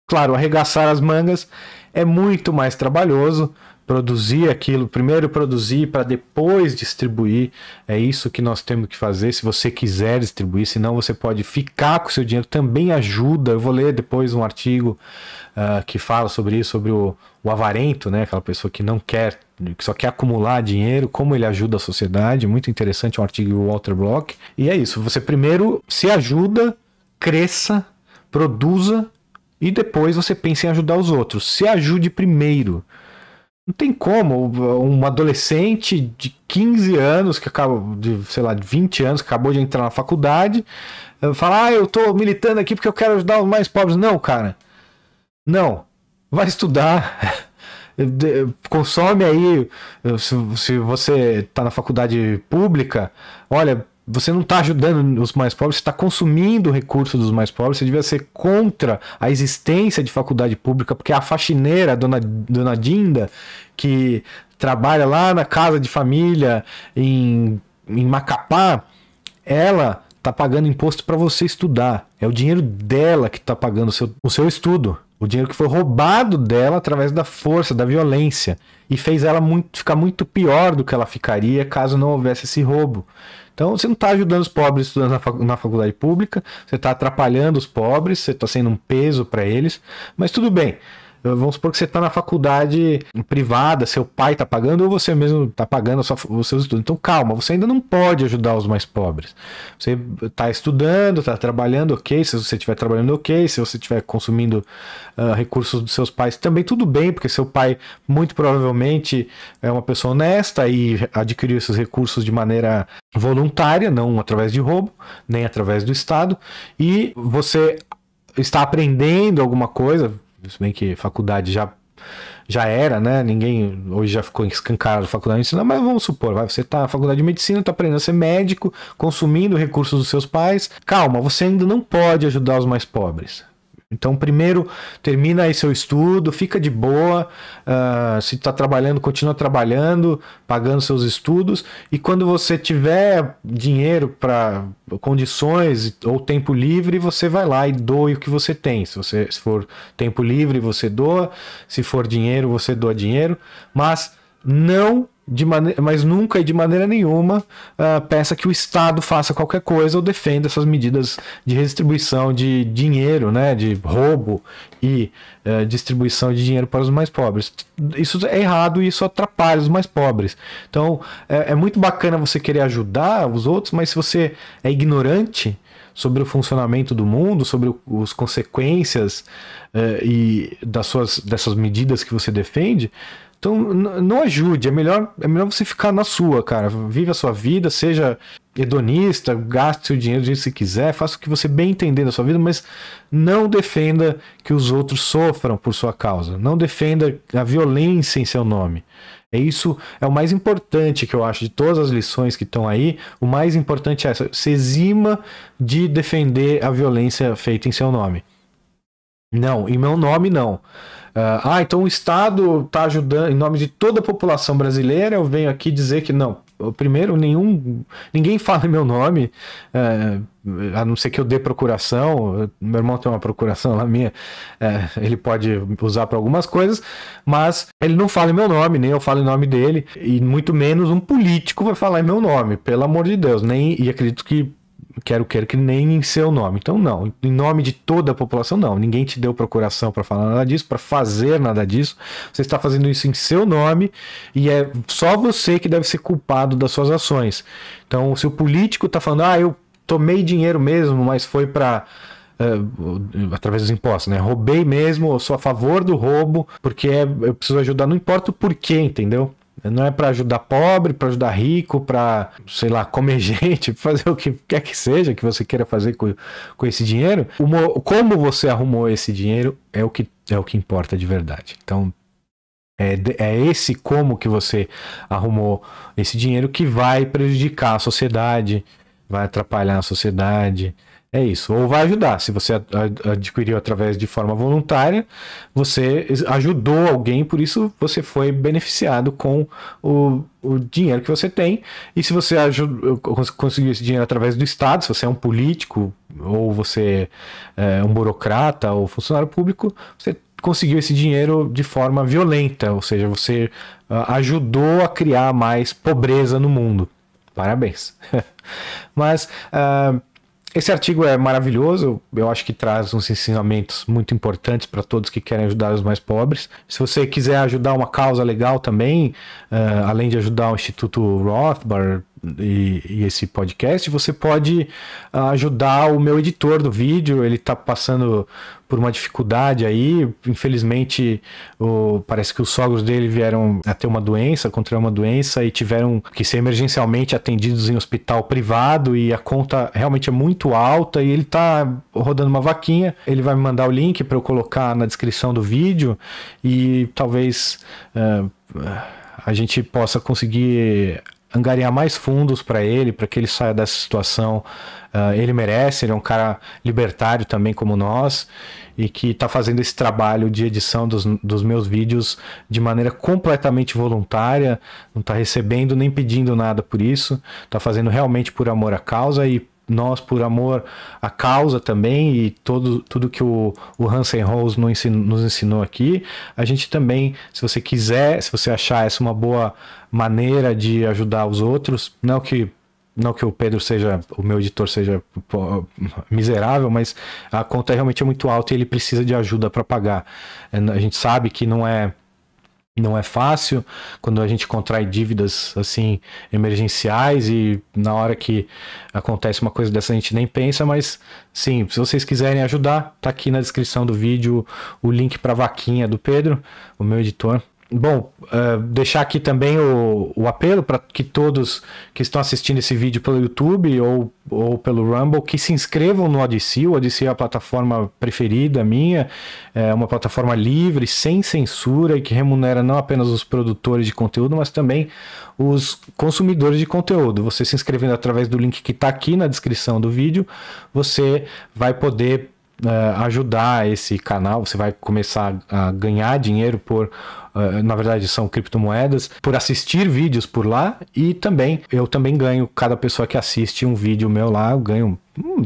[SPEAKER 1] claro, arregaçar as mangas é muito mais trabalhoso produzir aquilo, primeiro produzir para depois distribuir. É isso que nós temos que fazer se você quiser distribuir, senão você pode ficar com o seu dinheiro, também ajuda. Eu vou ler depois um artigo uh, que fala sobre isso, sobre o, o avarento, né? aquela pessoa que não quer, que só quer acumular dinheiro, como ele ajuda a sociedade. Muito interessante, um artigo do Walter Block. E é isso, você primeiro se ajuda, cresça, produza e depois você pensa em ajudar os outros. Se ajude primeiro. Não tem como um adolescente de 15 anos, que acaba de, sei lá, de 20 anos, que acabou de entrar na faculdade, eh, falar, ah, eu tô militando aqui porque eu quero ajudar os mais pobres. Não, cara. Não. Vai estudar. Consome aí. Se, você tá na faculdade pública, olha, você não está ajudando os mais pobres, você está consumindo o recurso dos mais pobres, você devia ser contra a existência de faculdade pública, porque a faxineira, a dona, dona Dinda, que trabalha lá na casa de família em, em Macapá, ela está pagando imposto para você estudar. É o dinheiro dela que está pagando o seu, o seu estudo. O dinheiro que foi roubado dela através da força, da violência. E fez ela muito, ficar muito pior do que ela ficaria caso não houvesse esse roubo. Então você não está ajudando os pobres estudando na faculdade pública, você está atrapalhando os pobres, você está sendo um peso para eles, mas tudo bem. Vamos supor que você está na faculdade privada, seu pai está pagando ou você mesmo está pagando os seus estudos. Então calma, você ainda não pode ajudar os mais pobres. Você está estudando, está trabalhando, ok. Se você estiver trabalhando, ok. Se você estiver consumindo uh, recursos dos seus pais, também tudo bem, porque seu pai muito provavelmente é uma pessoa honesta e adquiriu esses recursos de maneira voluntária, não através de roubo, nem através do Estado. E você está aprendendo alguma coisa, se bem que faculdade já já era, né? Ninguém hoje já ficou escancarado faculdade de medicina, mas vamos supor, vai, você está na faculdade de medicina, está aprendendo a ser médico, consumindo recursos dos seus pais. Calma, você ainda não pode ajudar os mais pobres. Então, primeiro, termina aí seu estudo, fica de boa. Uh, se está trabalhando, continua trabalhando, pagando seus estudos. E quando você tiver dinheiro para condições ou tempo livre, você vai lá e doe o que você tem. Se, você, se for tempo livre, você doa. Se for dinheiro, você doa dinheiro. Mas não de maneira, mas nunca e de maneira nenhuma uh, peça que o Estado faça qualquer coisa ou defenda essas medidas de redistribuição de dinheiro, né, de roubo e uh, distribuição de dinheiro para os mais pobres. Isso é errado e isso atrapalha os mais pobres. Então é, é muito bacana você querer ajudar os outros, mas se você é ignorante sobre o funcionamento do mundo, sobre as consequências uh, e das suas, dessas medidas que você defende, então, não ajude, é melhor, é melhor você ficar na sua, cara. Vive a sua vida, seja hedonista, gaste seu dinheiro do jeito que você quiser, faça o que você bem entender da sua vida, mas não defenda que os outros sofram por sua causa. Não defenda a violência em seu nome. É isso, é o mais importante que eu acho de todas as lições que estão aí. O mais importante é essa: se exima de defender a violência feita em seu nome. Não, em meu nome não. Uh, ah, então o Estado está ajudando em nome de toda a população brasileira. Eu venho aqui dizer que não. Primeiro, nenhum, ninguém fala meu nome, uh, a não ser que eu dê procuração. Meu irmão tem uma procuração lá minha, uh, ele pode usar para algumas coisas, mas ele não fala meu nome, nem eu falo em nome dele, e muito menos um político vai falar em meu nome, pelo amor de Deus. Nem, e acredito que quero quero que nem em seu nome. Então não, em nome de toda a população não. Ninguém te deu procuração para falar nada disso, para fazer nada disso. Você está fazendo isso em seu nome e é só você que deve ser culpado das suas ações. Então, se o político está falando: "Ah, eu tomei dinheiro mesmo, mas foi para Uh, através dos impostos, né? Roubei mesmo, eu sou a favor do roubo, porque é, eu preciso ajudar, não importa o porquê, entendeu? Não é para ajudar pobre, para ajudar rico, para, sei lá, comer gente, fazer o que quer que seja que você queira fazer com, com esse dinheiro. O, como você arrumou esse dinheiro é o que é o que importa de verdade. Então, é, é esse como que você arrumou esse dinheiro que vai prejudicar a sociedade, vai atrapalhar a sociedade. É isso. Ou vai ajudar. Se você adquiriu através de forma voluntária, você ajudou alguém, por isso você foi beneficiado com o, o dinheiro que você tem. E se você ajudou, conseguiu esse dinheiro através do Estado, se você é um político, ou você é um burocrata, ou funcionário público, você conseguiu esse dinheiro de forma violenta, ou seja, você uh, ajudou a criar mais pobreza no mundo. Parabéns. Mas uh, esse artigo é maravilhoso, eu acho que traz uns ensinamentos muito importantes para todos que querem ajudar os mais pobres. Se você quiser ajudar uma causa legal também, uh, além de ajudar o Instituto Rothbard, e, e, esse podcast, você pode uh, ajudar o meu editor do vídeo. Ele está passando por uma dificuldade aí. Infelizmente, o, parece que os sogros dele vieram a ter uma doença, contrair uma doença e tiveram que ser emergencialmente atendidos em hospital privado. E a conta realmente é muito alta. E ele está rodando uma vaquinha. Ele vai me mandar o link para eu colocar na descrição do vídeo e talvez. Uh, a gente possa conseguir angariar mais fundos para ele, para que ele saia dessa situação. Uh, ele merece, ele é um cara libertário também como nós e que está fazendo esse trabalho de edição dos, dos meus vídeos de maneira completamente voluntária, não está recebendo nem pedindo nada por isso, está fazendo realmente por amor à causa e nós, por amor à causa também, e todo, tudo que o, o Hansen Rose nos ensinou, nos ensinou aqui, a gente também, se você quiser, se você achar essa uma boa maneira de ajudar os outros, não que não que o Pedro seja, o meu editor seja miserável, mas a conta realmente é muito alta e ele precisa de ajuda para pagar. A gente sabe que não é não é fácil quando a gente contrai dívidas assim emergenciais e na hora que acontece uma coisa dessa a gente nem pensa, mas sim, se vocês quiserem ajudar, tá aqui na descrição do vídeo o link para vaquinha do Pedro, o meu editor. Bom, uh, deixar aqui também o, o apelo para que todos que estão assistindo esse vídeo pelo YouTube ou, ou pelo Rumble que se inscrevam no Odyssey. O Odyssey é a plataforma preferida minha, é uma plataforma livre, sem censura e que remunera não apenas os produtores de conteúdo, mas também os consumidores de conteúdo. Você se inscrevendo através do link que está aqui na descrição do vídeo, você vai poder uh, ajudar esse canal, você vai começar a ganhar dinheiro por na verdade são criptomoedas, por assistir vídeos por lá e também eu também ganho, cada pessoa que assiste um vídeo meu lá, eu ganho hum,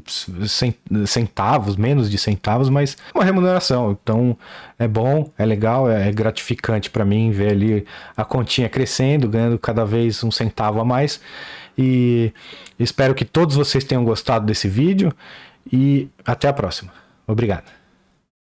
[SPEAKER 1] centavos, menos de centavos, mas uma remuneração. Então é bom, é legal, é, é gratificante para mim ver ali a continha crescendo, ganhando cada vez um centavo a mais. E espero que todos vocês tenham gostado desse vídeo e até a próxima. Obrigado.